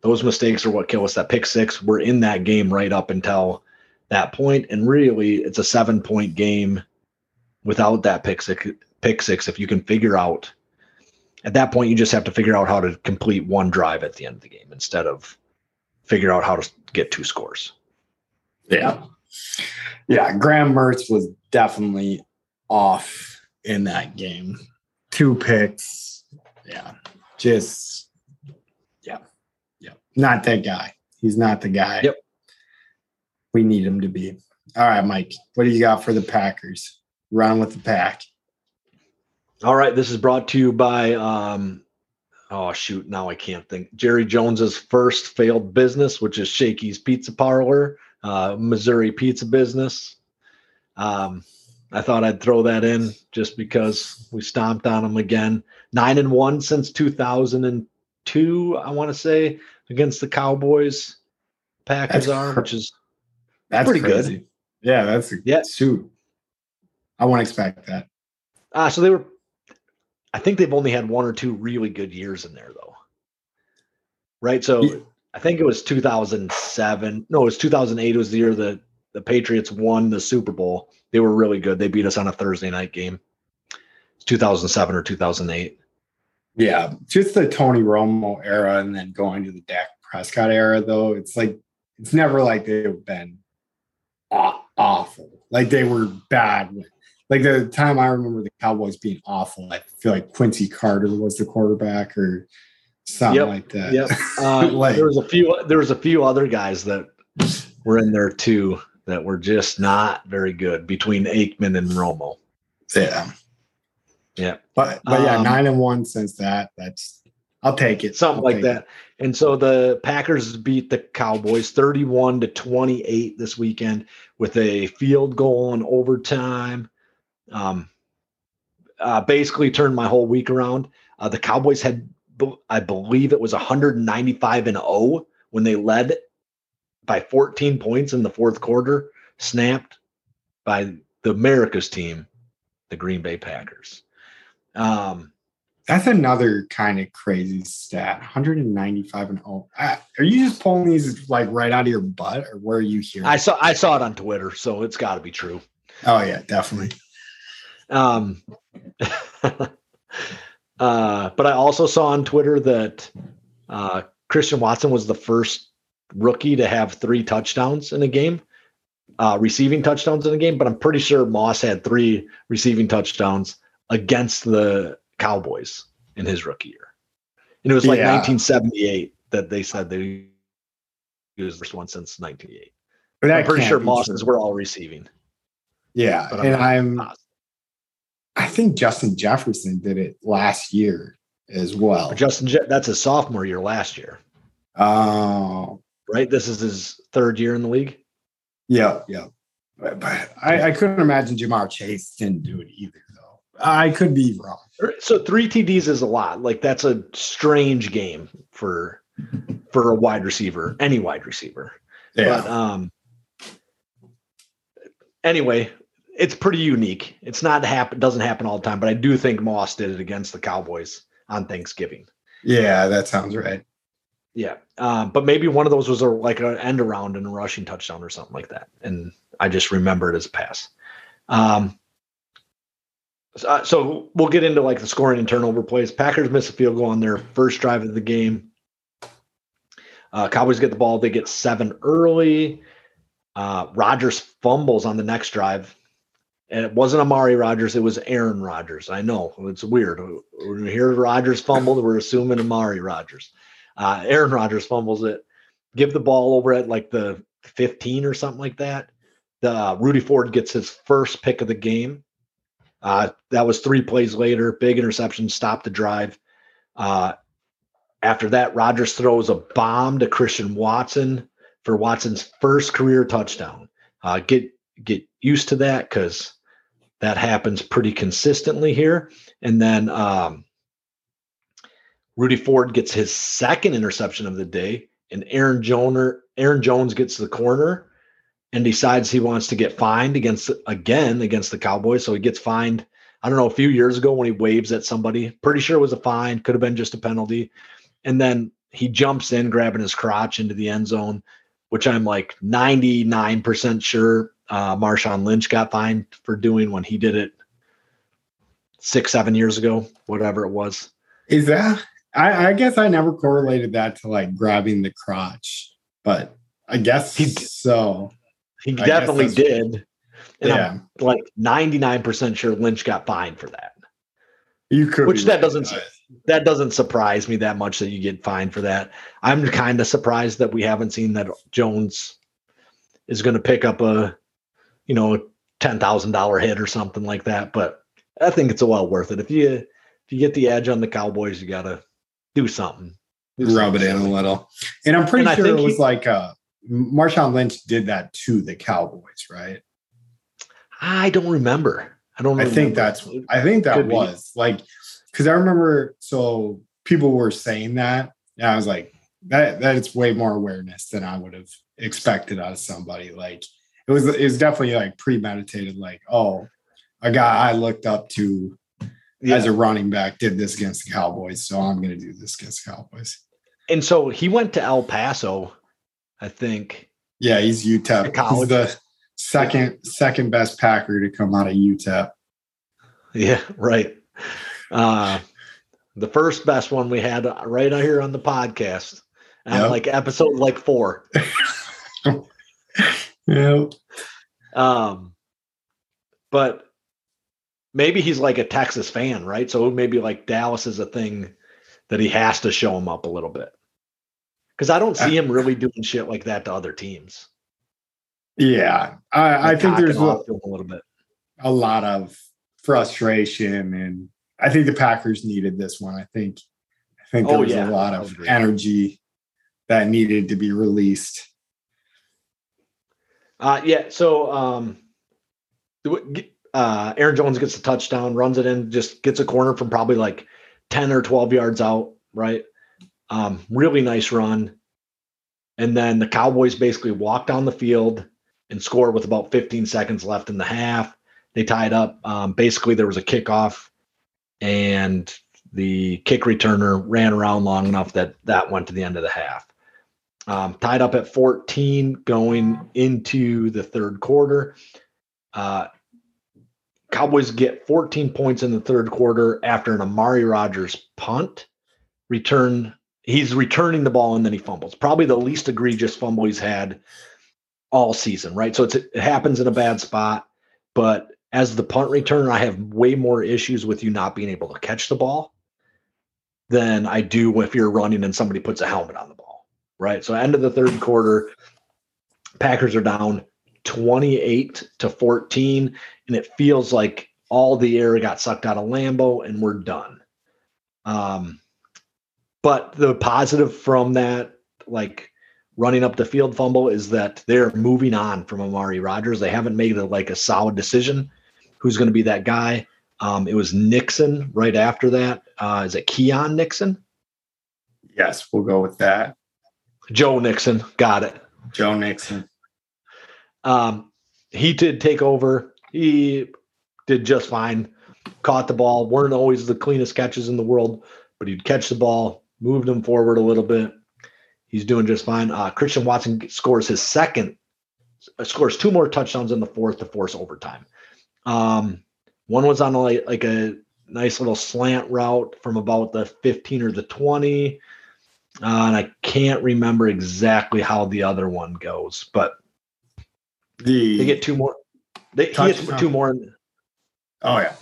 Those mistakes are what kill us. That pick six, we're in that game right up until that point, and really, it's a seven point game without that pick six. Pick six, if you can figure out at that point, you just have to figure out how to complete one drive at the end of the game instead of figure out how to get two scores. Yeah. Yeah. Graham Mertz was definitely off in that game. Two picks. Yeah. Just, yeah. Yeah. Not that guy. He's not the guy. Yep. We need him to be. All right, Mike. What do you got for the Packers? Run with the pack. All right. This is brought to you by um, oh shoot, now I can't think. Jerry Jones's first failed business, which is Shakey's Pizza Parlor, uh, Missouri pizza business. Um, I thought I'd throw that in just because we stomped on them again. Nine and one since 2002, I want to say, against the Cowboys. Packers that's are, which is that's pretty crazy. good. Yeah, that's a yeah. shoot. I won't expect that. Uh, so they were I think they've only had one or two really good years in there though. Right? So yeah. I think it was 2007. No, it was 2008 It was the year that the Patriots won the Super Bowl. They were really good. They beat us on a Thursday night game. It's 2007 or 2008. Yeah, just the Tony Romo era and then going to the Dak Prescott era though. It's like it's never like they've been awful. Like they were bad like the time I remember the Cowboys being awful, I feel like Quincy Carter was the quarterback or something yep, like that. Yep. [LAUGHS] Uh, like, there was a few. There was a few other guys that were in there too that were just not very good between Aikman and Romo. Yeah. Yeah. But but yeah, um, nine and one since that. That's I'll take it. Something I'll like that. It. And so the Packers beat the Cowboys 31 to 28 this weekend with a field goal in overtime um, uh, basically turned my whole week around. Uh, the Cowboys had, I believe it was 195 and 0 when they led by 14 points in the fourth quarter, snapped by the America's team, the Green Bay Packers. Um, that's another kind of crazy stat 195 and 0 uh, are you just pulling these like right out of your butt or where are you hearing i saw i saw it on twitter so it's got to be true oh yeah definitely um, [LAUGHS] uh, but I also saw on Twitter that uh, Christian Watson was the first rookie to have three touchdowns in a game, uh, receiving touchdowns in a game. But I'm pretty sure Moss had three receiving touchdowns against the Cowboys in his rookie year. And it was like yeah. 1978 that they said they was the first one since 1988. But I'm pretty sure Moss's were all receiving. Yeah, and I'm, I'm I think Justin Jefferson did it last year as well. Justin, Je- that's his sophomore year last year. Oh, right. This is his third year in the league. Yeah, yeah. But, but I, I, couldn't imagine Ja'Marr Chase didn't do it either, though. I could be wrong. So three TDs is a lot. Like that's a strange game for for a wide receiver, any wide receiver. Yeah. But um. Anyway, it's pretty unique. It's not happen doesn't happen all the time, but I do think Moss did it against the Cowboys on Thanksgiving. Yeah, that sounds right. Yeah, um, but maybe one of those was a, like an end around and a rushing touchdown or something like that, and I just remember it as a pass. Um, so, uh, so we'll get into like the scoring and turnover plays. Packers miss a field goal on their first drive of the game. Uh, Cowboys get the ball. They get seven early. Uh, Rodgers fumbles on the next drive. And it wasn't Amari Rodgers, it was Aaron Rodgers. I know it's weird. When we hear Rodgers fumbled, we're assuming Amari Rodgers. Uh, Aaron Rodgers fumbles it, give the ball over at like the 15 or something like that. The uh, Rudy Ford gets his first pick of the game. Uh, that was three plays later. Big interception, stop the drive. Uh, after that, Rodgers throws a bomb to Christian Watson for Watson's first career touchdown. Uh, get get used to that because that happens pretty consistently here. And then um, Rudy Ford gets his second interception of the day, and Aaron Joner, Aaron Jones gets the corner and decides he wants to get fined against again against the Cowboys. So he gets fined. I don't know a few years ago when he waves at somebody. Pretty sure it was a fine. Could have been just a penalty. And then he jumps in, grabbing his crotch into the end zone, which I'm like 99% sure uh, Marshawn Lynch got fined for doing when he did it six, seven years ago, whatever it was. Is that? I, I guess I never correlated that to like grabbing the crotch, but I guess he, so. He I definitely did. And yeah. I'm like 99% sure Lynch got fined for that. You could, which that right, doesn't that doesn't surprise me that much that you get fined for that. I'm kind of surprised that we haven't seen that Jones is going to pick up a, you know, ten thousand dollar hit or something like that. But I think it's a well worth it. If you if you get the edge on the Cowboys, you got to do something. Do Rub something. it in a little. And I'm pretty and sure it was he, like uh, Marshawn Lynch did that to the Cowboys, right? I don't remember. I don't. I think that's. I think that Could was be. like because I remember. So people were saying that, and I was like, that that is way more awareness than I would have expected out of somebody. Like it was. It was definitely like premeditated. Like, oh, a guy I looked up to yeah. as a running back did this against the Cowboys, so I'm going to do this against the Cowboys. And so he went to El Paso, I think. Yeah, he's UTEP. He's the second second best Packer to come out of UTEP. Yeah, right. Uh, the first best one we had right out here on the podcast, yep. like episode like four. [LAUGHS] yep. Um, but maybe he's like a Texas fan, right? So maybe like Dallas is a thing that he has to show him up a little bit. Because I don't see him really doing shit like that to other teams. Yeah, I, like I think there's a, a little bit, a lot of frustration, and I think the Packers needed this one. I think, I think there oh, was yeah. a lot of energy that needed to be released. Uh, yeah. So, um, uh, Aaron Jones gets a touchdown, runs it in, just gets a corner from probably like 10 or 12 yards out, right? Um, really nice run. And then the Cowboys basically walk down the field and score with about 15 seconds left in the half. They tied up. Um, basically, there was a kickoff, and the kick returner ran around long enough that that went to the end of the half. Um, tied up at 14 going into the third quarter. Uh, Cowboys get 14 points in the third quarter after an Amari Rodgers punt return. He's returning the ball and then he fumbles. Probably the least egregious fumble he's had all season, right? So it happens in a bad spot. But as the punt returner, I have way more issues with you not being able to catch the ball than I do if you're running and somebody puts a helmet on the right? So end of the third quarter, Packers are down 28 to 14, and it feels like all the air got sucked out of Lambeau and we're done. Um, but the positive from that, like running up the field fumble is that they're moving on from Amari Rodgers. They haven't made a, like a solid decision who's going to be that guy. Um, it was Nixon right after that. Uh, is it Keon Nixon? Yes, we'll go with that. Joe Nixon, got it. Joe Nixon. Um, he did take over. He did just fine. Caught the ball. weren't always the cleanest catches in the world, but he'd catch the ball, moved him forward a little bit. He's doing just fine. Uh, Christian Watson scores his second, scores two more touchdowns in the fourth to force overtime. Um, one was on like, like a nice little slant route from about the 15 or the 20. Uh, and I can't remember exactly how the other one goes, but The they get two more. They, he gets two more. oh yeah,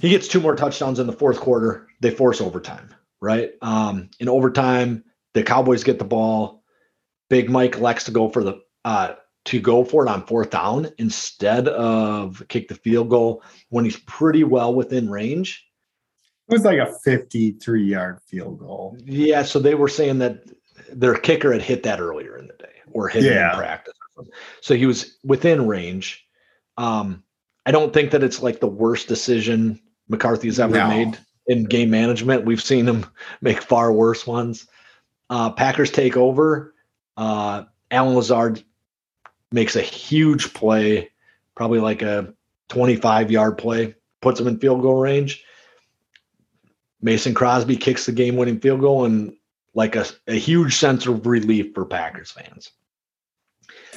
He gets two more touchdowns in the fourth quarter. They force overtime, right? Um, in overtime, the Cowboys get the ball. Big Mike elects to go for the uh, to go for it on fourth down instead of kick the field goal when he's pretty well within range. It was like a 53 yard field goal. Yeah, so they were saying that their kicker had hit that earlier in the day or hit it Yeah. in practice. So he was within range. Um, I don't think that it's like the worst decision McCarthy's ever No. made in game management. We've seen him [LAUGHS] make far worse ones. Uh, Packers take over. Uh, Allen Lazard makes a huge play, probably like a 25 yard play, puts him in field goal range. Mason Crosby kicks the game winning field goal and like a, a huge sense of relief for Packers fans.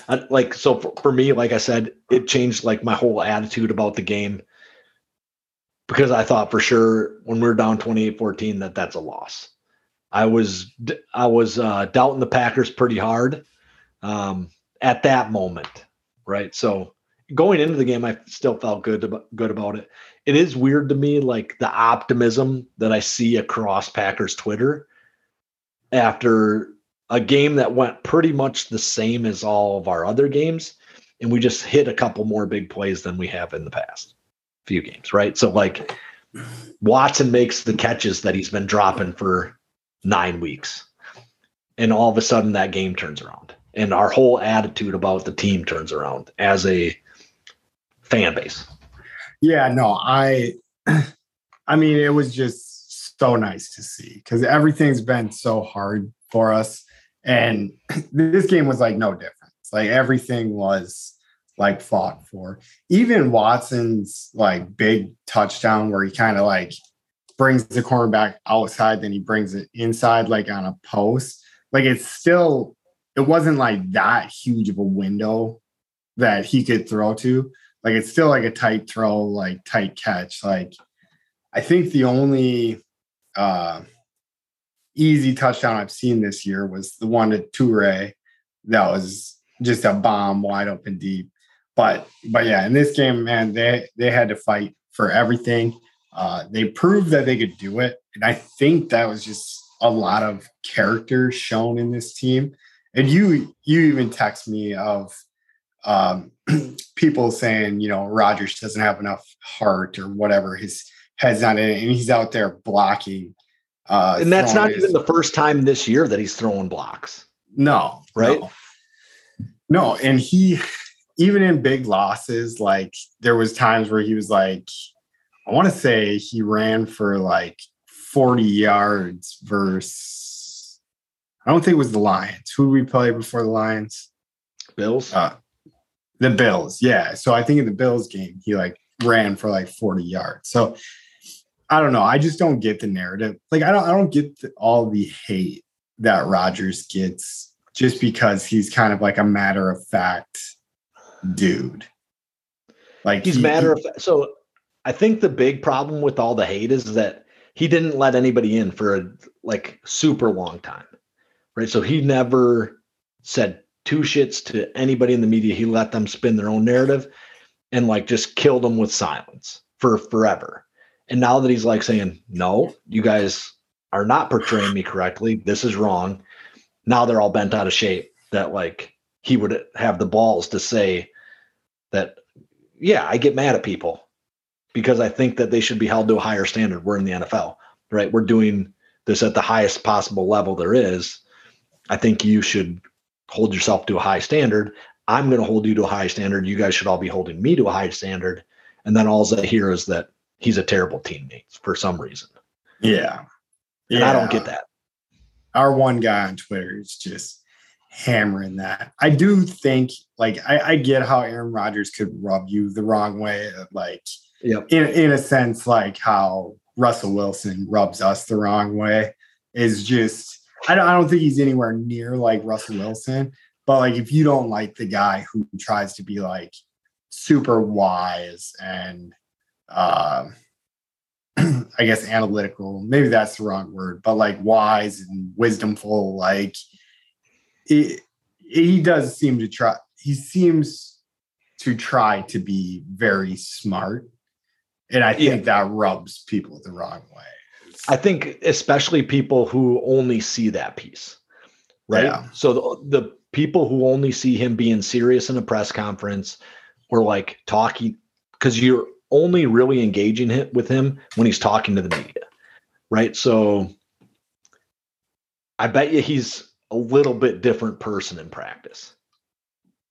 I, like so for, for me, like I said, it changed like my whole attitude about the game because I thought for sure when we were down 28-14 that that's a loss. I was I was uh, doubting the Packers pretty hard um, at that moment, right? So going into the game, I still felt good about, good about it. It is weird to me, like the optimism that I see across Packers Twitter after a game that went pretty much the same as all of our other games, and we just hit a couple more big plays than we have in the past few games, right? So like Watson makes the catches that he's been dropping for nine weeks. And all of a sudden that game turns around. And our whole attitude about the team turns around as a fan base. Yeah, no, I [CLEARS THROAT] I mean it was just so nice to see because everything's been so hard for us. And [CLEARS THROAT] this game was like no difference. Like everything was like fought for. Even Watson's like big touchdown where he kind of like brings the cornerback outside, then he brings it inside like on a post. Like it's still, it wasn't like that huge of a window that he could throw to. Like it's still like a tight throw, like tight catch. Like I think the only uh easy touchdown I've seen this year was the one to Toure that was just a bomb wide open deep. But but yeah, in this game, man, they they had to fight for everything. Uh, they proved that they could do it, and I think that was just a lot of character shown in this team. And you you even text me of um, [CLEARS THROAT] people saying, you know, Rodgers doesn't have enough heart or whatever. His head's not in it, and he's out there blocking. Uh, And that's not his- even the first time this year that he's throwing blocks. no, Right? No. No, and he even in big losses, like there was times where he was like, I want to say he ran for like 40 yards versus I don't think it was the Lions. Who did we play before the Lions? Bills. Uh, the Bills, yeah. So I think in the Bills game, he like ran for like 40 yards. So I don't know. I just don't get the narrative. Like I don't I don't get the, all the hate that Rodgers gets just because he's kind of like a matter of fact dude. Like he's he- matter of fact. So I think the big problem with all the hate is that he didn't let anybody in for a like super long time. Right. So he never said two shits to anybody in the media. He let them spin their own narrative and like just killed them with silence for forever. And now that he's like saying, no, you guys are not portraying me correctly. This is wrong. Now they're all bent out of shape that like he would have the balls to say that, yeah, I get mad at people because I think that they should be held to a higher standard. We're in the NFL, right? We're doing this at the highest possible level there is. I think you should hold yourself to a high standard. I'm going to hold you to a high standard. You guys should all be holding me to a high standard. And then all I hear is that he's a terrible teammate for some reason. yeah. And I don't get that. Our one guy on Twitter is just hammering that. I do think like I, I get how Aaron Rodgers could rub you the wrong way, like Yep. in in a sense, like how Russell Wilson rubs us the wrong way. is just I don't I don't think he's anywhere near like Russell Wilson. But like if you don't like the guy who tries to be like super wise and uh, [CLEARS THROAT] I guess analytical, maybe that's the wrong word, but like wise and wisdomful, like it, he does seem to try he seems to try to be very smart. And I think yeah. that rubs people the wrong way. I think especially people who only see that piece, right? Yeah. So the, the people who only see him being serious in a press conference or like talking, because you're only really engaging him, with him when he's talking to the media, right? So I bet you he's a little bit different person in practice,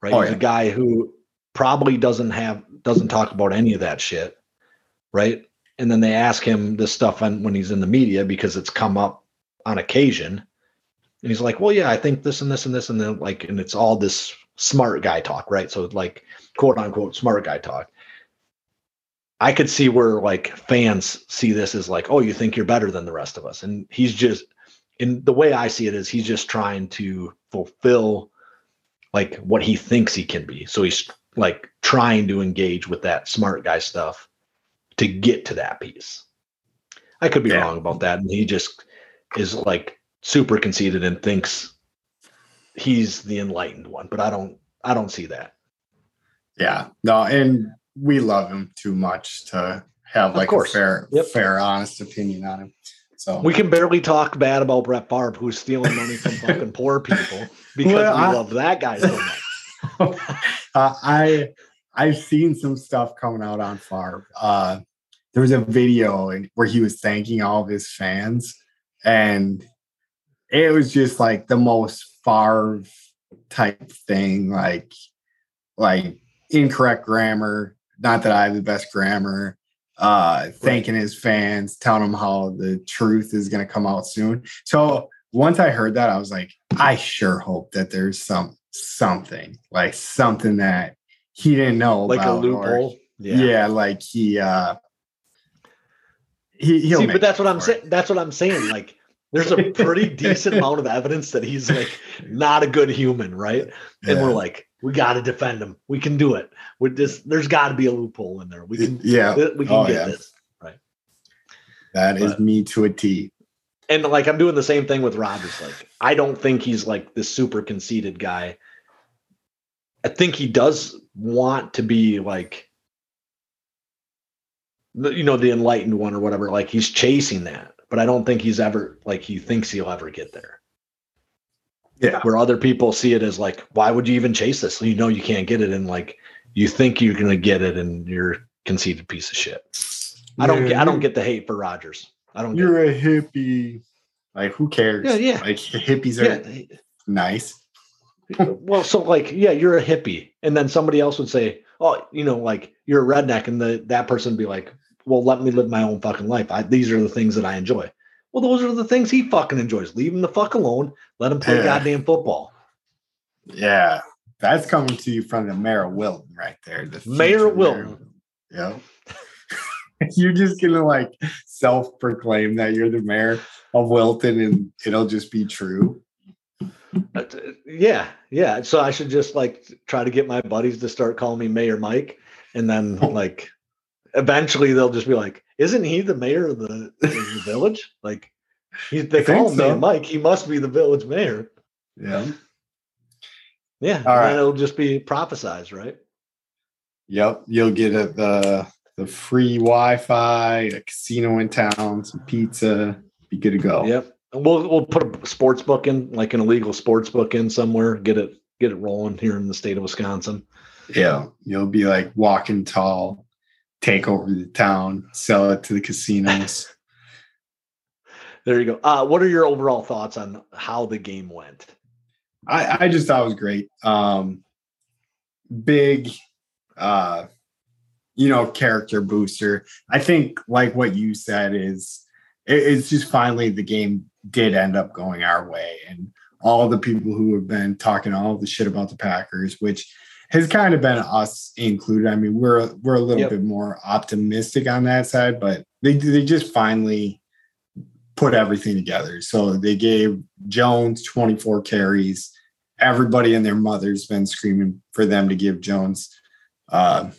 right? Oh, he's yeah. a guy who probably doesn't have doesn't talk about any of that shit, right? And then they ask him this stuff on, when he's in the media because it's come up on occasion. And he's like well yeah i think this and this and this and then like and it's all this smart guy talk right? So like quote unquote smart guy talk. I could see where like fans see this as like oh you think you're better than the rest of us. And he's just in the way i see it is he's just trying to fulfill like what he thinks he can be. So he's like trying to engage with that smart guy stuff to get to that piece. I could be yeah. wrong about that. And he just is like super conceited and thinks he's the enlightened one, but I don't I don't see that. Yeah. No, and we love him too much to have like a fair yep. fair honest opinion on him. So we can barely talk bad about Brett Favre, who's stealing money from [LAUGHS] fucking poor people because well, we I, love that guy so much. [LAUGHS] uh, I I've seen some stuff coming out on Favre. Uh, there was a video where he was thanking all of his fans, and it was just like the most far type thing, like like incorrect grammar. Not that I have the best grammar. Uh, right. thanking his fans, telling them how the truth is going to come out soon. So once I heard that, I was like, I sure hope that there's some something like something that he didn't know like a loophole. Or, yeah. yeah, like he uh he, See, but that's what I'm saying. That's what I'm saying. Like, there's a pretty [LAUGHS] decent amount of evidence that he's like not a good human, right? And yeah. we're like, we got to defend him. We can do it. With this, there's got to be a loophole in there. We can, yeah, we can oh, get yeah. this right. That but, is me to a T. And like, I'm doing the same thing with Rodgers. Like, I don't think he's like this super conceited guy. I think he does want to be like you know the enlightened one or whatever like he's chasing that but i don't think he's ever like he thinks he'll ever get there. Yeah. Where other people see it as like why would you even chase this? You know you can't get it and like you think you're gonna get it and you're conceited piece of shit. I don't get i don't get the hate for rodgers i don't you're a hippie. Like who cares? Yeah yeah. Like hippies are yeah. nice. [LAUGHS] Well so like yeah you're a hippie and then somebody else would say oh you know like you're a redneck and the that person would be like well, let me live my own fucking life. I, these are the things that I enjoy. Well, those are the things he fucking enjoys. Leave him the fuck alone. Let him play yeah. goddamn football. Yeah, that's coming to you from the mayor of Wilton right there. The mayor Wilton. Yeah. [LAUGHS] you're just gonna like self-proclaim that you're the mayor of Wilton, and it'll just be true. Uh, yeah, yeah. So I should just like try to get my buddies to start calling me Mayor Mike, and then [LAUGHS] like eventually they'll just be like, "Isn't he the mayor of the, of the village?" Like, he, they call him so. Mike. He must be the village mayor. Yeah. Yeah. All right. it'll just be prophesized, right? Yep. You'll get a, the the free Wi-Fi, a casino in town, some pizza. Be good to go. Yep. We'll we'll put a sports book in, like an illegal sports book in somewhere. Get it get it rolling here in the state of Wisconsin. Yeah, you'll be like walking tall, take over the town, sell it to the casinos. [LAUGHS] there you go. Uh, what are your overall thoughts on how the game went? I, I just thought it was great. Um, big, uh, you know, character booster. I think, like what you said, is it, it's just finally the game did end up going our way, and all the people who have been talking all the shit about the Packers, which has kind of been us included. I mean, we're we're a little yep. bit more optimistic on that side, but they they just finally put everything together. So they gave Jones 24 carries. Everybody and their mother's been screaming for them to give Jones uh,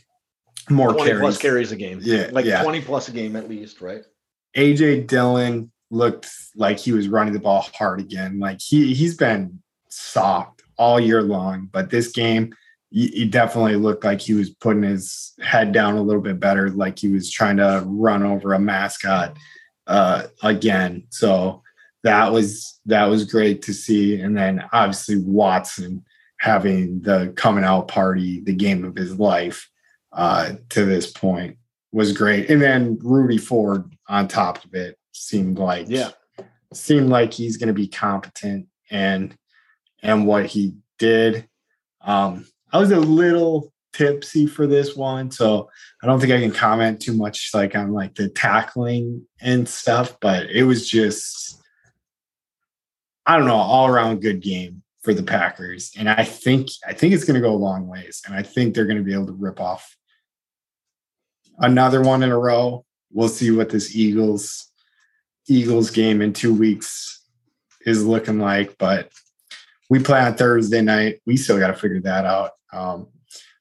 more 20 carries. plus carries a game. Yeah, Like yeah. 20 plus a game at least, right? AJ Dillon looked like he was running the ball hard again. Like he he's been soft all year long, but this game he, definitely looked like he was putting his head down a little bit better, like he was trying to run over a mascot uh, again. So that was that was great to see. And then obviously Watson having the coming out party, the game of his life uh, to this point was great. And then Rudy Ford on top of it seemed like Yeah. seemed like he's going to be competent and and what he did. Um, I was a little tipsy for this one, so I don't think I can comment too much like on like the tackling and stuff, but it was just I don't know, all around good game for the Packers. And I think I think it's going to go a long ways and I think they're going to be able to rip off another one in a row. We'll see what this Eagles Eagles game in 2 weeks is looking like, but we play on Thursday night. We still got to figure that out um,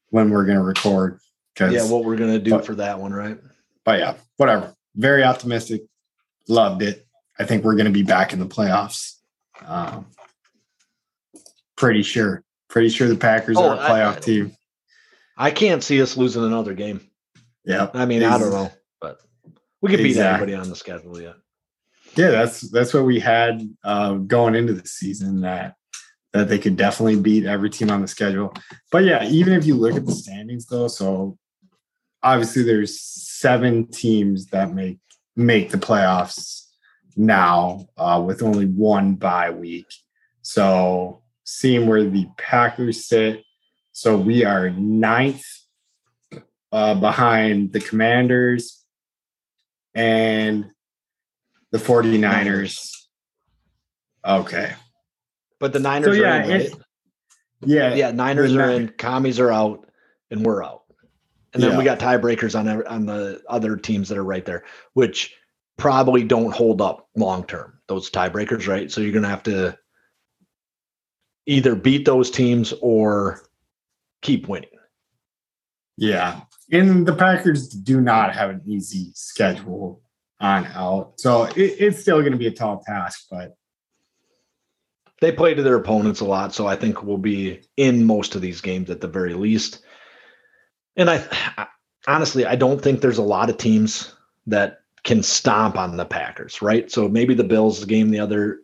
when we're going to record. Yeah, what we're going to do but- for that one, right? but yeah, whatever. Very optimistic. Loved it. I think we're going to be back in the playoffs. Um, pretty sure. Pretty sure the Packers Oh, are a playoff I- team. I can't see us losing another game. Yeah. I mean, I don't know, but we could beat Exactly. anybody on the schedule yet. Yeah, that's that's what we had uh, going into the season that that they could definitely beat every team on the schedule. But yeah, even if you look at the standings though, so obviously there's seven teams that make make the playoffs now uh, with only one bye week. So seeing where the Packers sit, so we are ninth uh, behind the Commanders and the 49ers. Okay. But the Niners So, yeah, are in, right? Yeah. yeah, Niners are in, commies are out, and we're out. And then Yeah. we got tiebreakers on on the other teams that are right there, which probably don't hold up long term. Those tiebreakers, right? So you're gonna have to either beat those teams or keep winning. Yeah. And the Packers do not have an easy schedule on out. So it, it's still going to be a tall task, but They play to their opponents a lot, so I think we'll be in most of these games at the very least. And I, I honestly, I don't think there's a lot of teams that can stomp on the Packers, right? So maybe the Bills game the other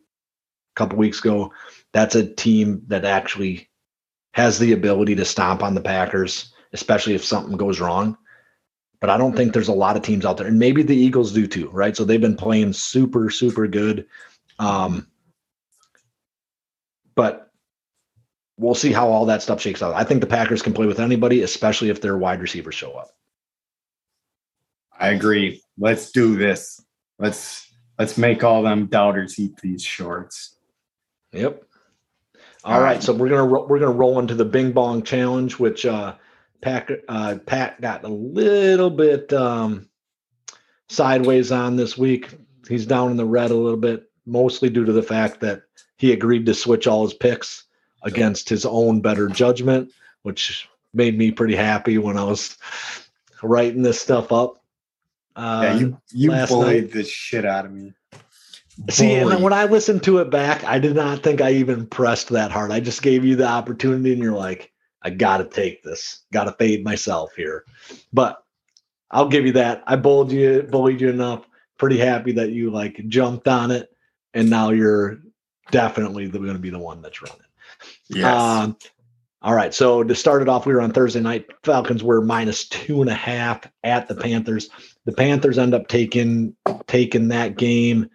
couple weeks ago, that's a team that actually has the ability to stomp on the Packers, especially if something goes wrong. But I don't think there's a lot of teams out there, and maybe the Eagles do too, right? So they've been playing super, super good. Um, but we'll see how all that stuff shakes out. I think the Packers can play with anybody, especially if their wide receivers show up. I agree. Let's do this. Let's let's make all them doubters eat these shorts. Yep. All right, so we're gonna we're gonna roll into the Bing Bong Challenge, which uh, Pack uh, Pat got a little bit um, sideways on this week. He's down in the red a little bit, mostly due to the fact that he agreed to switch all his picks against his own better judgment, which made me pretty happy when I was writing this stuff up. Uh, yeah, you you last bullied night- the shit out of me. See, and when I listened to it back, I did not think I even pressed that hard. I just gave you the opportunity, and you're like, I got to take this, got to fade myself here. But I'll give you that. I bullied you, bullied you enough. Pretty happy that you like jumped on it, and now you're definitely going to be the one that's running. yes. Um, all right. So to start it off, we were on Thursday night. Falcons were minus two and a half at the Panthers. The Panthers end up taking taking that game.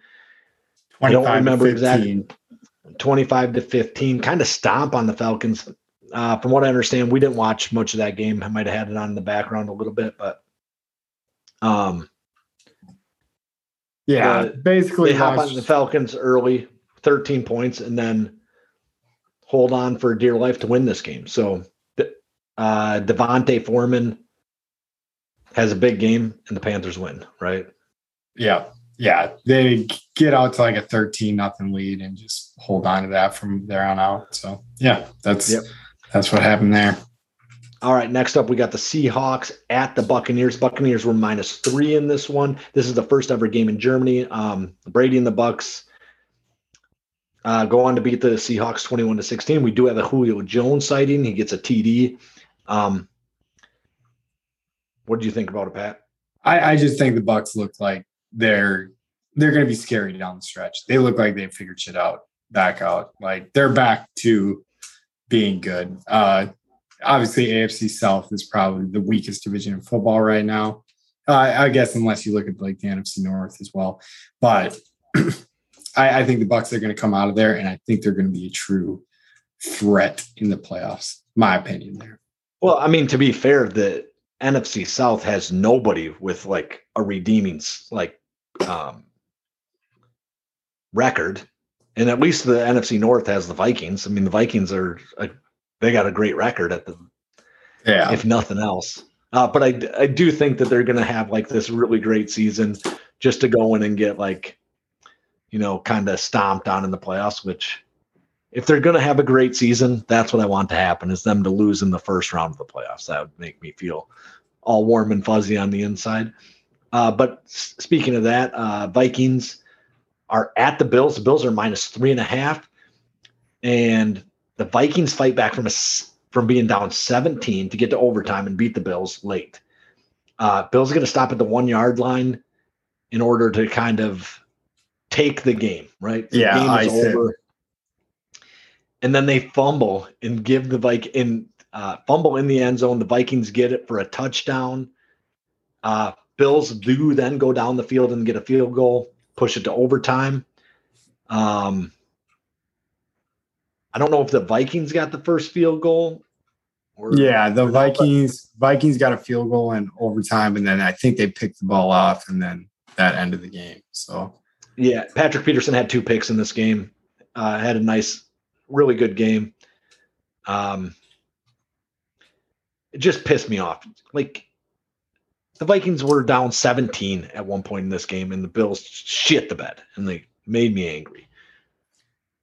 I don't remember exactly. 25 to 15, kind of stomp on the Falcons. Uh, from what I understand, we didn't watch much of that game. I might have had it on in the background a little bit, but um, Yeah, basically they hop on the Falcons early, 13 points, and then hold on for dear life to win this game. So uh, Devontae Foreman has a big game, and the Panthers win, right? Yeah, yeah, they get out to like a 13 nothing lead and just hold on to that from there on out. So yeah, that's yep. that's what happened there. All right, next up we got the Seahawks at the Buccaneers. Buccaneers were minus three in this one. This is the first ever game in Germany. Um, Brady and the Bucks uh, go on to beat the Seahawks 21 to 16. We do have a Julio Jones sighting. He gets a TD. Um, what do you think about it, Pat? I, I just think the Bucks look like they're they're going to be scary down the stretch. They look like they figured shit out, back out. Like they're back to being good. Uh, obviously, AFC South is probably the weakest division in football right now. Uh, I guess unless you look at like the NFC North as well, but [CLEARS THROAT] I, I think the Bucks are going to come out of there, and I think they're going to be a true threat in the playoffs. My opinion there. Well, I mean, to be fair, the NFC South has nobody with like a redeeming like um, record, and at least the NFC North has the Vikings. I mean, the Vikings are a, they got a great record at the yeah, if nothing else. Uh, but I I do think that they're going to have like this really great season just to go in and get like you know kind of stomped on in the playoffs. Which if they're going to have a great season, that's what I want to happen is them to lose in the first round of the playoffs. That would make me feel all warm and fuzzy on the inside. Uh, but speaking of that, uh, Vikings are at the Bills. The Bills are minus three and a half, and the Vikings fight back from a from being down 17 to get to overtime and beat the Bills late. Uh, Bills are going to stop at the one yard line in order to kind of take the game, right? The yeah, game I over. And then they fumble and give the Viking in uh, fumble in the end zone. The Vikings get it for a touchdown. Uh, Bills do then go down the field and get a field goal, push it to overtime. Um, I don't know if the Vikings got the first field goal. Or, yeah, the Vikings Vikings got a field goal in overtime, and then I think they picked the ball off, and then that ended the game. So yeah, Patrick Peterson had two picks in this game. Uh, had a nice, really good game. Um, it just pissed me off. Like the Vikings were down 17 at one point in this game, and the Bills shit the bed, and they made me angry.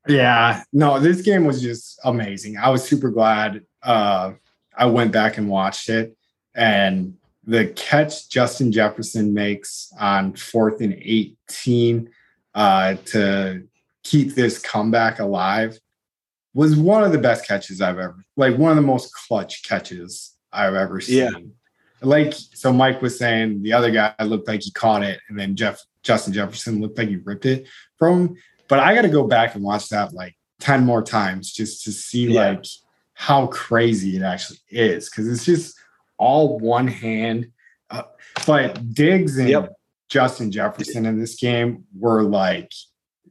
Yeah, no, this game was just amazing. I was super glad uh, I went back and watched it, and the catch Justin Jefferson makes on fourth and 18 uh, to keep this comeback alive was one of the best catches I've ever, like one of the most clutch catches I've ever seen. Yeah like so Mike was saying the other guy looked like he caught it and then Jeff Justin Jefferson looked like he ripped it from him. But I got to go back and watch that like 10 more times just to see yeah. like how crazy it actually is because it's just all one hand. Uh, but Diggs and yep. Justin Jefferson in this game were like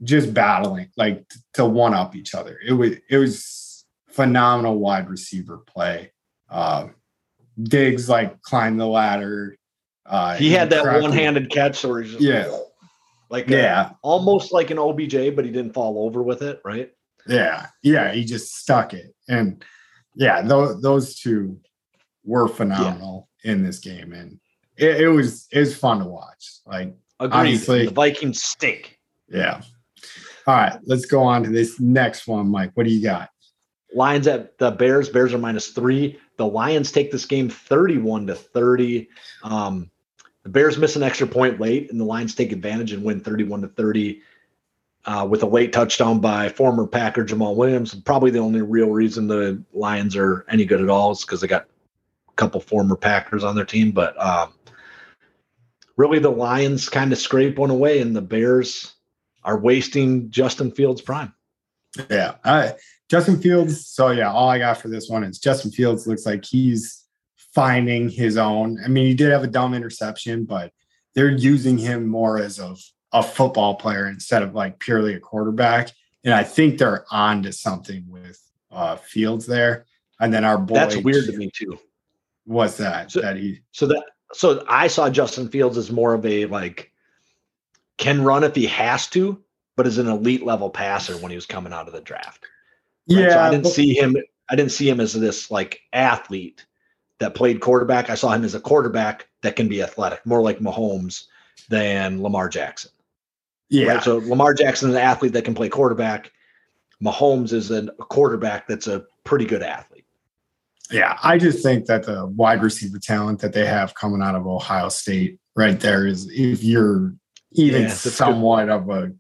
just battling like to one up each other. It was it was phenomenal wide receiver play. Um, Diggs like climbed the ladder. Uh, he had that one-handed catch, or just yeah, like yeah, a, almost like an OBJ, but he didn't fall over with it, right? Yeah, yeah, he just stuck it, and yeah, those those two were phenomenal yeah. in this game, and it, it, was it was fun to watch. Like Agreed. obviously, the Vikings stink. Yeah. All right, let's go on to this next one, Mike. What do you got? Lions at the Bears. Bears are minus three. The Lions take this game 31 to 30. Um, the Bears miss an extra point late, and the Lions take advantage and win 31 to 30 uh, with a late touchdown by former Packer Jamaal Williams. Probably the only real reason the Lions are any good at all is because they got a couple former Packers on their team. But um, really, the Lions kind of scrape one away, and the Bears are wasting Justin Fields' prime. Yeah, Justin Fields. So yeah, all I got for this one is Justin Fields looks like he's finding his own. I mean, he did have a dumb interception, but they're using him more as a, a football player instead of like purely a quarterback. And I think they're on to something with uh, Fields there. And then our boy That's weird to me too. What's that? So, that he so that so I saw Justin Fields as more of a like can run if he has to, but is an elite level passer when he was coming out of the draft. Right? Yeah, so I didn't but, see him. I didn't see him as this like athlete that played quarterback. I saw him as a quarterback that can be athletic, more like Mahomes than Lamar Jackson. Yeah. Right? So Lamar Jackson is an athlete that can play quarterback. Mahomes is an, a quarterback that's a pretty good athlete. Yeah, I just think that the wide receiver talent that they have coming out of Ohio State right there is if you're even Yeah, that's good. somewhat of a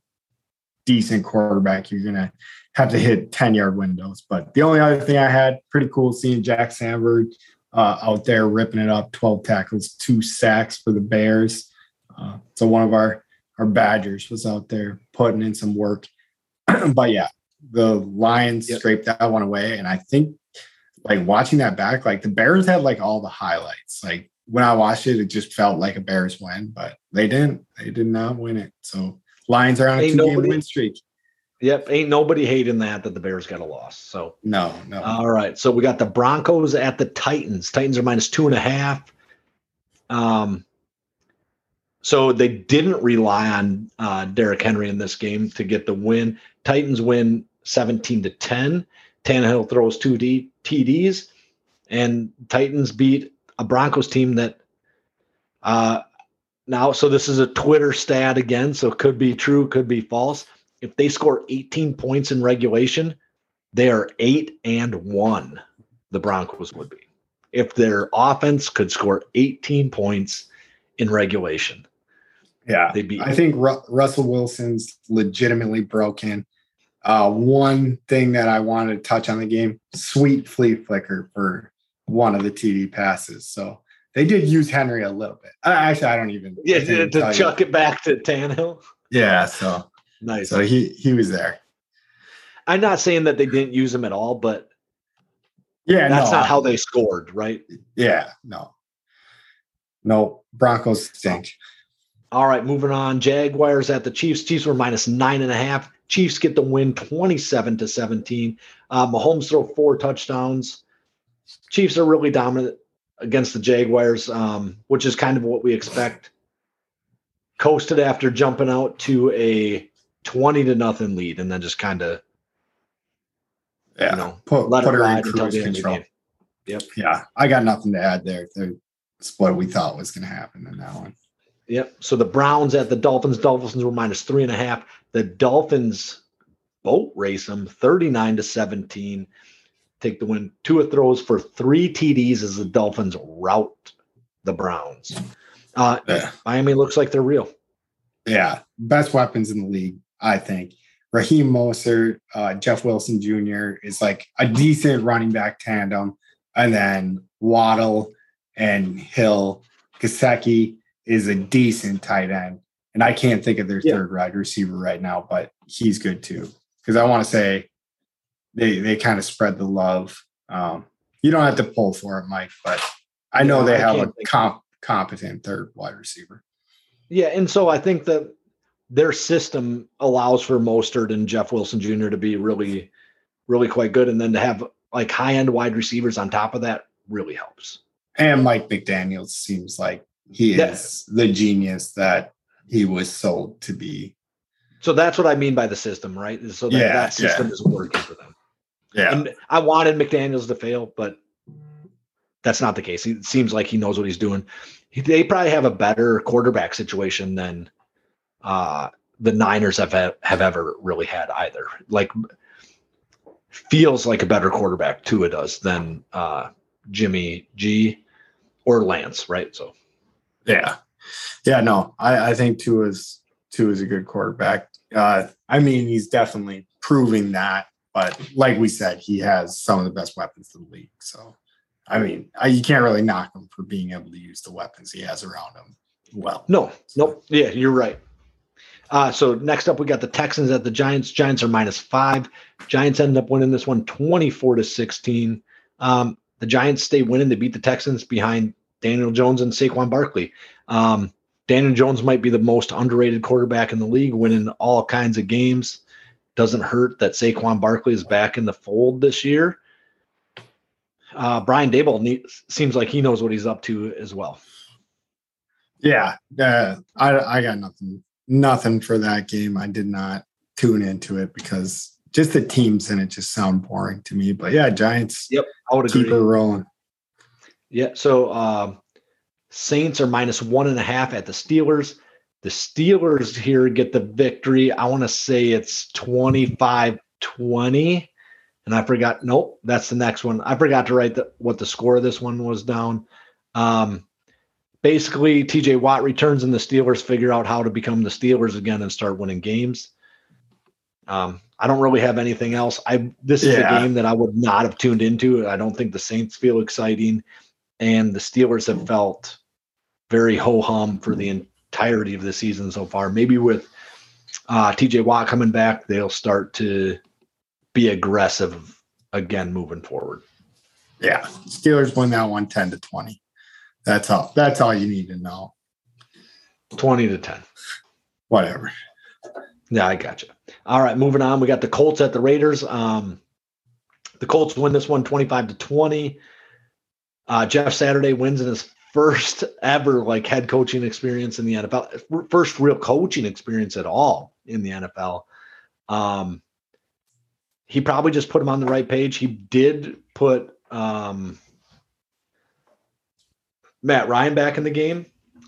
decent quarterback, you're gonna have to hit 10 yard windows. But the only other thing I had pretty cool seeing Jack Sanborn uh, out there ripping it up, 12 tackles, two sacks for the Bears. Uh, so one of our our Badgers was out there putting in some work. [CLEARS THROAT] but yeah, the Lions Yep. scraped that one away, and I think like watching that back, like the Bears had like all the highlights. Like when I watched it, it just felt like a Bears win, but they didn't. They did not win it. So Lions are on a two game win streak. Yep, ain't nobody hating that that the Bears got a loss. So No, no. All right. So we got the Broncos at the Titans. Titans are minus two and a half. Um, so they didn't rely on uh, Derrick Henry in this game to get the win. Titans win 17 to 10. Tannehill throws two D- TDs, and Titans beat a Broncos team that uh, now, so this is a Twitter stat again. So it could be true, could be false. If they score 18 points in regulation, they are eight and one. The Broncos would be if their offense could score 18 points in regulation. yeah. They'd be I think Ru- Russell Wilson's legitimately broken. Uh, one thing that I wanted to touch on the game, sweet flea flicker for one of the TD passes. So they did use Henry a little bit. Actually, I don't even. Yeah to, to tell you. chuck it back to Tannehill. Yeah. So Nice. so he he was there. I'm not saying that they didn't use him at all, but Yeah. that's no, not how they scored, right? Yeah. No. No. Broncos stink. All right, moving on. Jaguars at the Chiefs. Chiefs were minus nine and a half. Chiefs get the win 27 to 17. Uh, Mahomes throw four touchdowns. Chiefs are really dominant against the Jaguars, um, which is kind of what we expect. Coasted after jumping out to a 20 to nothing lead and then just kind of Yeah. You know, put let put it her in ride until the end of the control. Yep. Yeah. I got nothing to add there. It's what we thought was going to happen in that one. Yep. So the Browns at the Dolphins. Dolphins were minus three and a half. The Dolphins boat race them 39 to 17. Take the win. Tua throws for three TDs as the Dolphins rout the Browns. Uh, Yeah. Miami looks like they're real. Yeah, best weapons in the league, I think. Raheem Mostert, uh, Jeff Wilson Jr. is like a decent running back tandem, and then Waddle and Hill, Gesicki is a decent tight end, and I can't think of their Yeah. third wide receiver right now, but he's good too. Because I want to say they they kind of spread the love. Um, you don't have to pull for it, Mike, but I know Yeah, they have a comp, competent third wide receiver. Yeah, and so I think that their system allows for Mostert and Jeff Wilson Jr. to be really, really quite good, and then to have like high end wide receivers on top of that really helps. And Mike McDaniels seems like he Yeah. is the genius that he was sold to be. So that's what I mean by the system, right? So that, Yeah, that system is working for them. Yeah. And I wanted McDaniels to fail, but that's not the case. He it seems like he knows what he's doing. He, they probably have a better quarterback situation than uh, the Niners have have ever really had either. Like feels like a better quarterback Tua does than uh, Jimmy G or Lance, right? So Yeah. Yeah. No, I, I think Tua is a good quarterback. Uh, I mean, he's definitely proving that, but like we said, he has some of the best weapons in the league. So, I mean, I, you can't really knock him for being able to use the weapons he has around him well. No, nope. Yeah, you're right. Uh, so next up, we got the Texans at the Giants. Giants are minus five. Giants end up winning this one 24 to 16. Um, the Giants stay winning. They beat the Texans behind Daniel Jones and Saquon Barkley. Um, Daniel Jones might be the most underrated quarterback in the league, winning all kinds of games. Doesn't hurt that Saquon Barkley is back in the fold this year. Uh, Brian Daboll seems like he knows what he's up to as well. Yeah, uh, I I got nothing nothing for that game. I did not tune into it because just the teams in it just sound boring to me. But yeah, Giants Yep, I would keep agree. it rolling. Yeah. So um, Saints are minus one and a half at the Steelers. The Steelers here get the victory. I want to say it's 25 20. And I forgot, nope, that's the next one. I forgot to write the, what the score of this one was down. Um, basically, TJ Watt returns and the Steelers figure out how to become the Steelers again and start winning games. Um, I don't really have anything else. I this is yeah. a game that I would not have tuned into. I don't think the Saints feel exciting, and the Steelers have felt very ho hum for the entirety of the season so far. Maybe with uh, TJ Watt coming back, they'll start to be aggressive again moving forward. Yeah, Steelers win that one 10 to 20. That's all. That's all you need to know. 20 to 10. Whatever. Yeah, I got you. All right, moving on. We got the Colts at the Raiders. Um, the Colts win this one 25 to 20. Uh, Jeff Saturday wins in his first ever like head coaching experience in the NFL, first real coaching experience at all in the NFL. Um, he probably just put him on the right page. He did put um, Matt Ryan back in the game,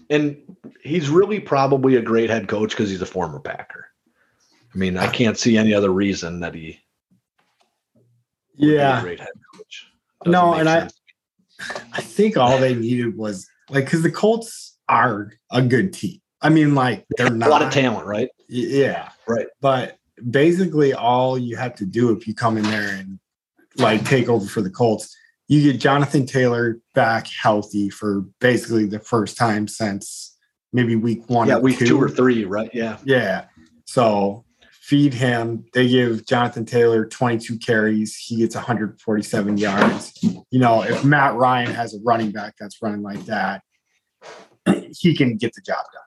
and he's really probably a great head coach because he's a former Packer. I mean, I can't see any other reason that he. Yeah. great head coach. Doesn't no, and I, I think all they needed was like because the Colts are a good team. I mean, like they're not a lot of talent, right? Yeah, right. But basically, all you have to do if you come in there and like take over for the Colts, you get Jonathan Taylor back healthy for basically the first time since maybe week one. Yeah, week two. two or three, right? Yeah, yeah. So feed him. They give Jonathan Taylor 22 carries. He gets 147 yards. You know, if Matt Ryan has a running back that's running like that, [CLEARS THROAT] he can get the job done.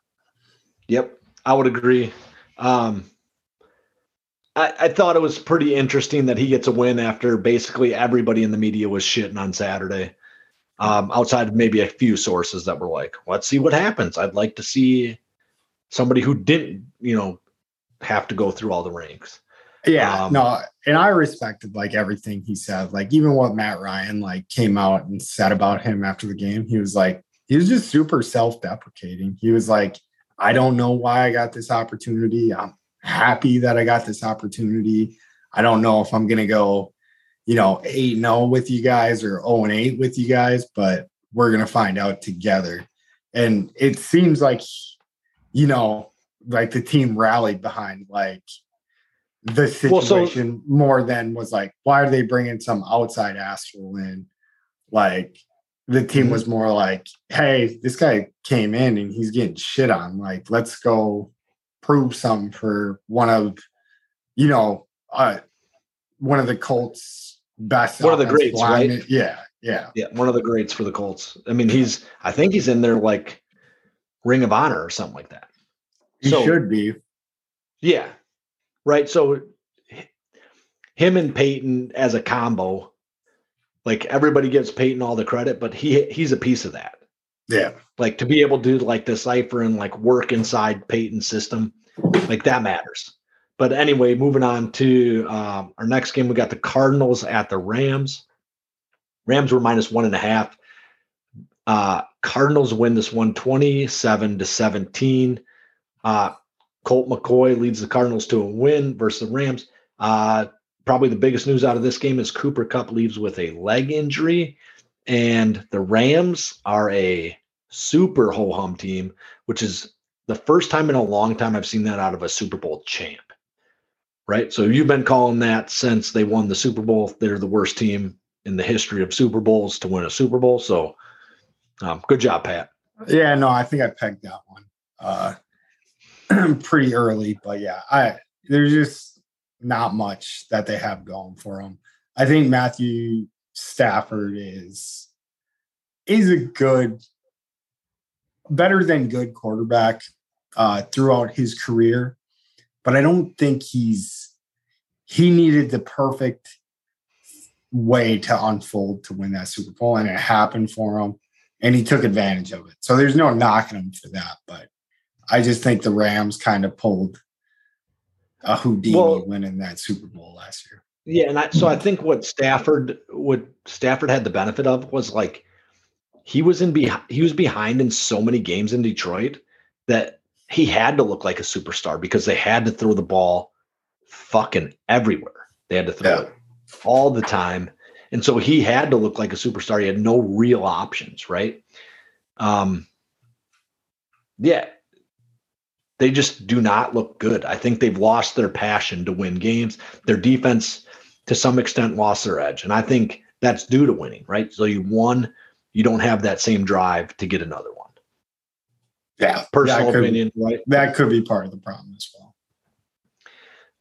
Yep, I would agree. Um, I, I thought it was pretty interesting that he gets a win after basically everybody in the media was shitting on Saturday. Um, outside of maybe a few sources that were like, let's see what happens. I'd like to see somebody who didn't, you know, have to go through all the ranks. Yeah, um, no, and I respected like everything he said. Like even what Matt Ryan like came out and said about him after the game, he was like, he was just super self-deprecating. He was like, I don't know why I got this opportunity. I'm happy that I got this opportunity. I don't know if I'm gonna go, you know, eight and zero oh with you guys or 0 and 8 with you guys, but we're gonna find out together. And it seems like, you know, like the team rallied behind like the situation well, so, more than was like, why are they bringing some outside asshole in? Like the team mm-hmm. was more like, hey, this guy came in and he's getting shit on. Like, let's go prove something for one of, you know, uh, one of the Colts' best. One of the greats, linemen. right? Yeah, yeah, yeah. One of the greats for the Colts. I mean, he's. I think he's in there like Ring of Honor or something like that. He so, should be. Yeah. Right. So him and Peyton as a combo, like everybody gives Peyton all the credit, but he he's a piece of that. Yeah. Like to be able to like decipher and like work inside Peyton's system, like that matters. But anyway, moving on to um, our next game, we got the Cardinals at the Rams. Rams were minus one and a half. Uh, Cardinals win this one 27 to 17. Uh, Colt McCoy leads the Cardinals to a win versus the Rams. Uh, probably the biggest news out of this game is Cooper Kupp leaves with a leg injury, and the Rams are a super ho hum team, which is the first time in a long time I've seen that out of a Super Bowl champ. Right. So you've been calling that since they won the Super Bowl. They're the worst team in the history of Super Bowls to win a Super Bowl. So um, good job, Pat. Yeah, no, I think I pegged that one. Uh, [CLEARS THROAT] pretty early, but yeah, I there's just not much that they have going for them. I think Matthew Stafford is is a good, better than good quarterback uh, throughout his career, but I don't think he's he needed the perfect way to unfold to win that Super Bowl, and it happened for him, and he took advantage of it. So there's no knocking him for that, but I just think the Rams kind of pulled a Houdini well, winning that Super Bowl last year. Yeah, and I, so I think what Stafford what Stafford had the benefit of was like he was in behind he was behind in so many games in Detroit that he had to look like a superstar because they had to throw the ball fucking everywhere. They had to throw Yeah. it all the time. And so he had to look like a superstar. He had no real options, right? Um yeah. They just do not look good. I think they've lost their passion to win games. Their defense to some extent lost their edge. And I think that's due to winning, right? So you won, you don't have that same drive to get another one. Yeah, Personal that could, opinion, right? That could be part of the problem as well.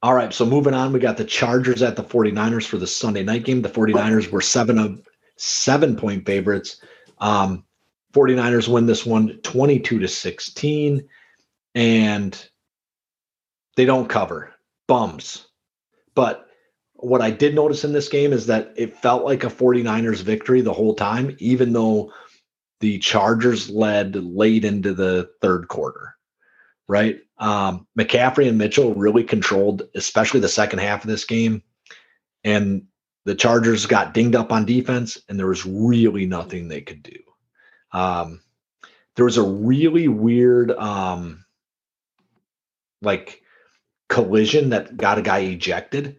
All right. So moving on, we got the Chargers at the 49ers for the Sunday night game. The 49ers were seven of seven point favorites. Um, 49ers win this one 22 to 16, and they don't cover bums. But what I did notice in this game is that it felt like a 49ers victory the whole time, even though the Chargers led late into the third quarter right? Um, McCaffrey and Mitchell really controlled, especially the second half of this game. And the Chargers got dinged up on defense, and there was really nothing they could do. Um, there was a really weird, um, like, collision that got a guy ejected.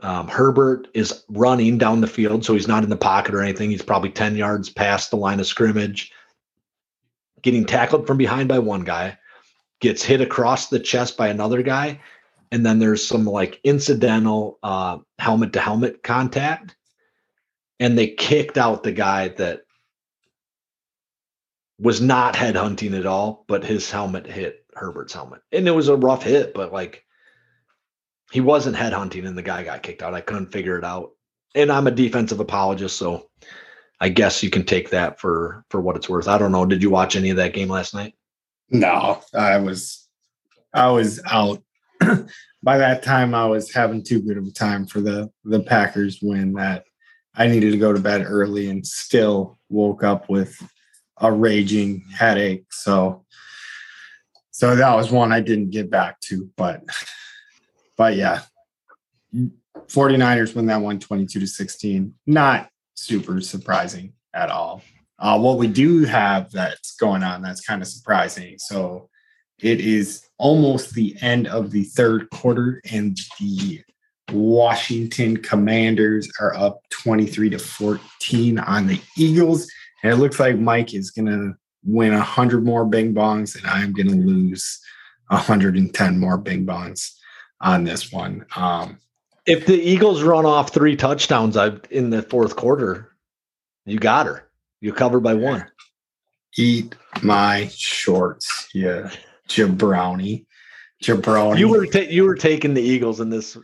Um, Herbert is running down the field, so he's not in the pocket or anything. He's probably 10 yards past the line of scrimmage, getting tackled from behind by one guy. Gets hit across the chest by another guy. And then there's some like incidental helmet to helmet contact. And they kicked out the guy that was not head hunting at all but his helmet hit herbert's helmet. And it was a rough hit but like he wasn't head hunting and the guy got kicked out. I couldn't figure it out. And i'm a defensive apologist so i guess you can take that for for what it's worth. I don't know. Did you watch any of that game last night? No, I was I was out. [CLEARS THROAT] By that time I was having too good of a time for the the Packers win that I needed to go to bed early and still woke up with a raging headache. So so that was one I didn't get back to, but [LAUGHS] but yeah. 49ers win that one 22 to 16. Not super surprising at all. Uh, what we do have that's going on that's kind of surprising. So it is almost the end of the third quarter, and the Washington Commanders are up 23 to 14 on the Eagles. And it looks like Mike is going to win 100 more bing bongs, and I'm going to lose 110 more bing bongs on this one. Um, If the Eagles run off three touchdowns in the fourth quarter, you got her. You covered by one. eat my shorts, yeah, jabroni, jabroni. You were ta- you were taking the Eagles in this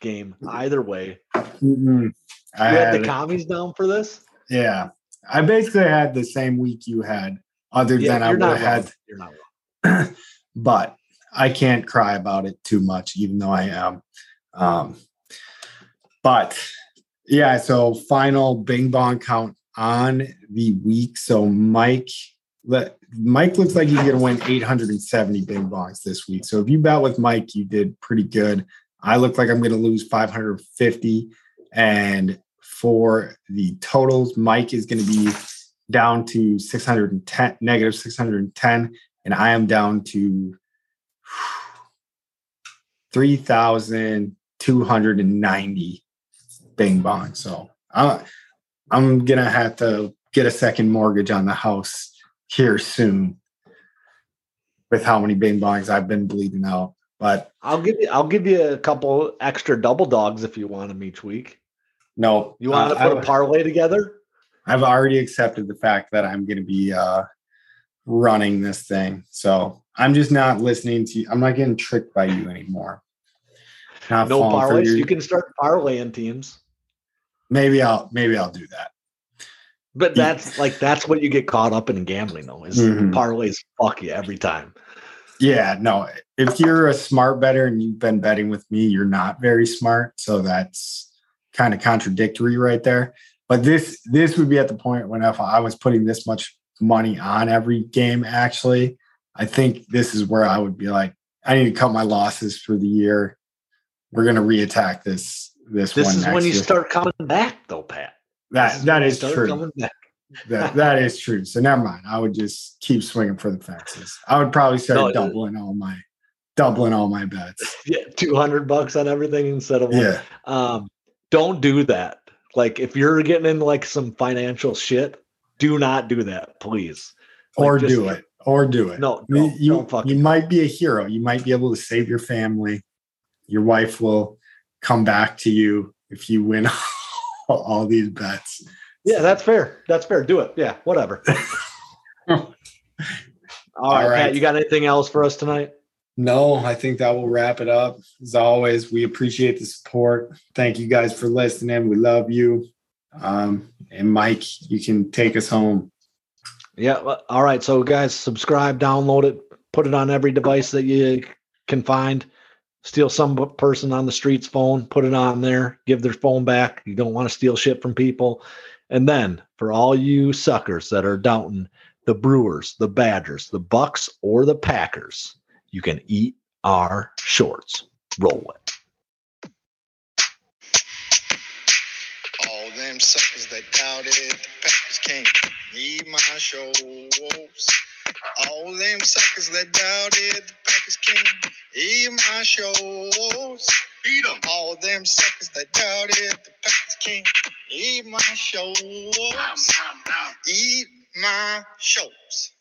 game. Either way, Mm-mm. I you had the had- commies down for this. yeah. I basically had the same week you had, other Yeah, than I would have had, You're not wrong. [CLEARS THROAT] but I can't cry about it too much, even though I am. Um, but yeah, so final Bing Bong count on the week. So Mike, let Mike looks like he's going to win 870 Bing Bongs this week. So if you bet with Mike, you did pretty good. I look like I'm going to lose 550, and for the totals, Mike is going to be down to 610, negative 610, and I am down to 3,290 bing bong. So I'm, I'm going to have to get a second mortgage on the house here soon with how many bing bongs I've been bleeding out. But I'll give you I'll give you a couple extra double dogs if you want them each week. no, You want to uh, put a parlay together? I've already accepted the fact that I'm going to be uh, running this thing. So I'm just not listening to you. I'm not getting tricked by you anymore. Not No parlays. your- You can start parlaying teams, maybe I'll maybe I'll do that. but that's like that's what you get caught up in gambling though. Is Mhm. parlays fuck you every time. Yeah, no. If you're a smart better and you've been betting with me, you're not very smart. So that's kind of contradictory right there. But this this would be at the point when if I was putting this much money on every game, actually, I think this is where I would be like, I need to cut my losses for the year. We're gonna reattack this this, This one is when you year. start coming back though, Pat. That is that is true. that [LAUGHS] that is true. So never mind. I would just keep swinging for the fences. I would probably start No, doubling all my doubling all my bets. [LAUGHS] Yeah, two hundred bucks on everything instead of. Yeah. Um, don't do that. Like if you're getting into like some financial shit, do not do that, please. Like, Or just- do it. Or do it. No, You- you, you might be a hero. You might be able to save your family. Your wife will come back to you if you win [LAUGHS] all these bets. yeah, that's fair. That's fair. Do it. Yeah, whatever. [LAUGHS] All right, All right. Pat, you got anything else for us tonight? No, I think that will wrap it up. As always, we appreciate the support. Thank you guys for listening. We love you. Um, and Mike, you can take us home. Yeah. Uh, all right. So, guys, subscribe, download it, put it on every device that you can find. Steal some person on the street's phone, put it on there, give their phone back. You don't want to steal shit from people. And then for all you suckers that are doubting the Brewers, the Badgers, the Bucks, or the Packers, you can eat our shorts. Roll it. All them suckers that doubted the Packers can't need my shows. All them suckers that doubted the Packers can't eat my shows. Beat 'em. All them suckers that doubted the Packers can't eat my shows. Eat my shows.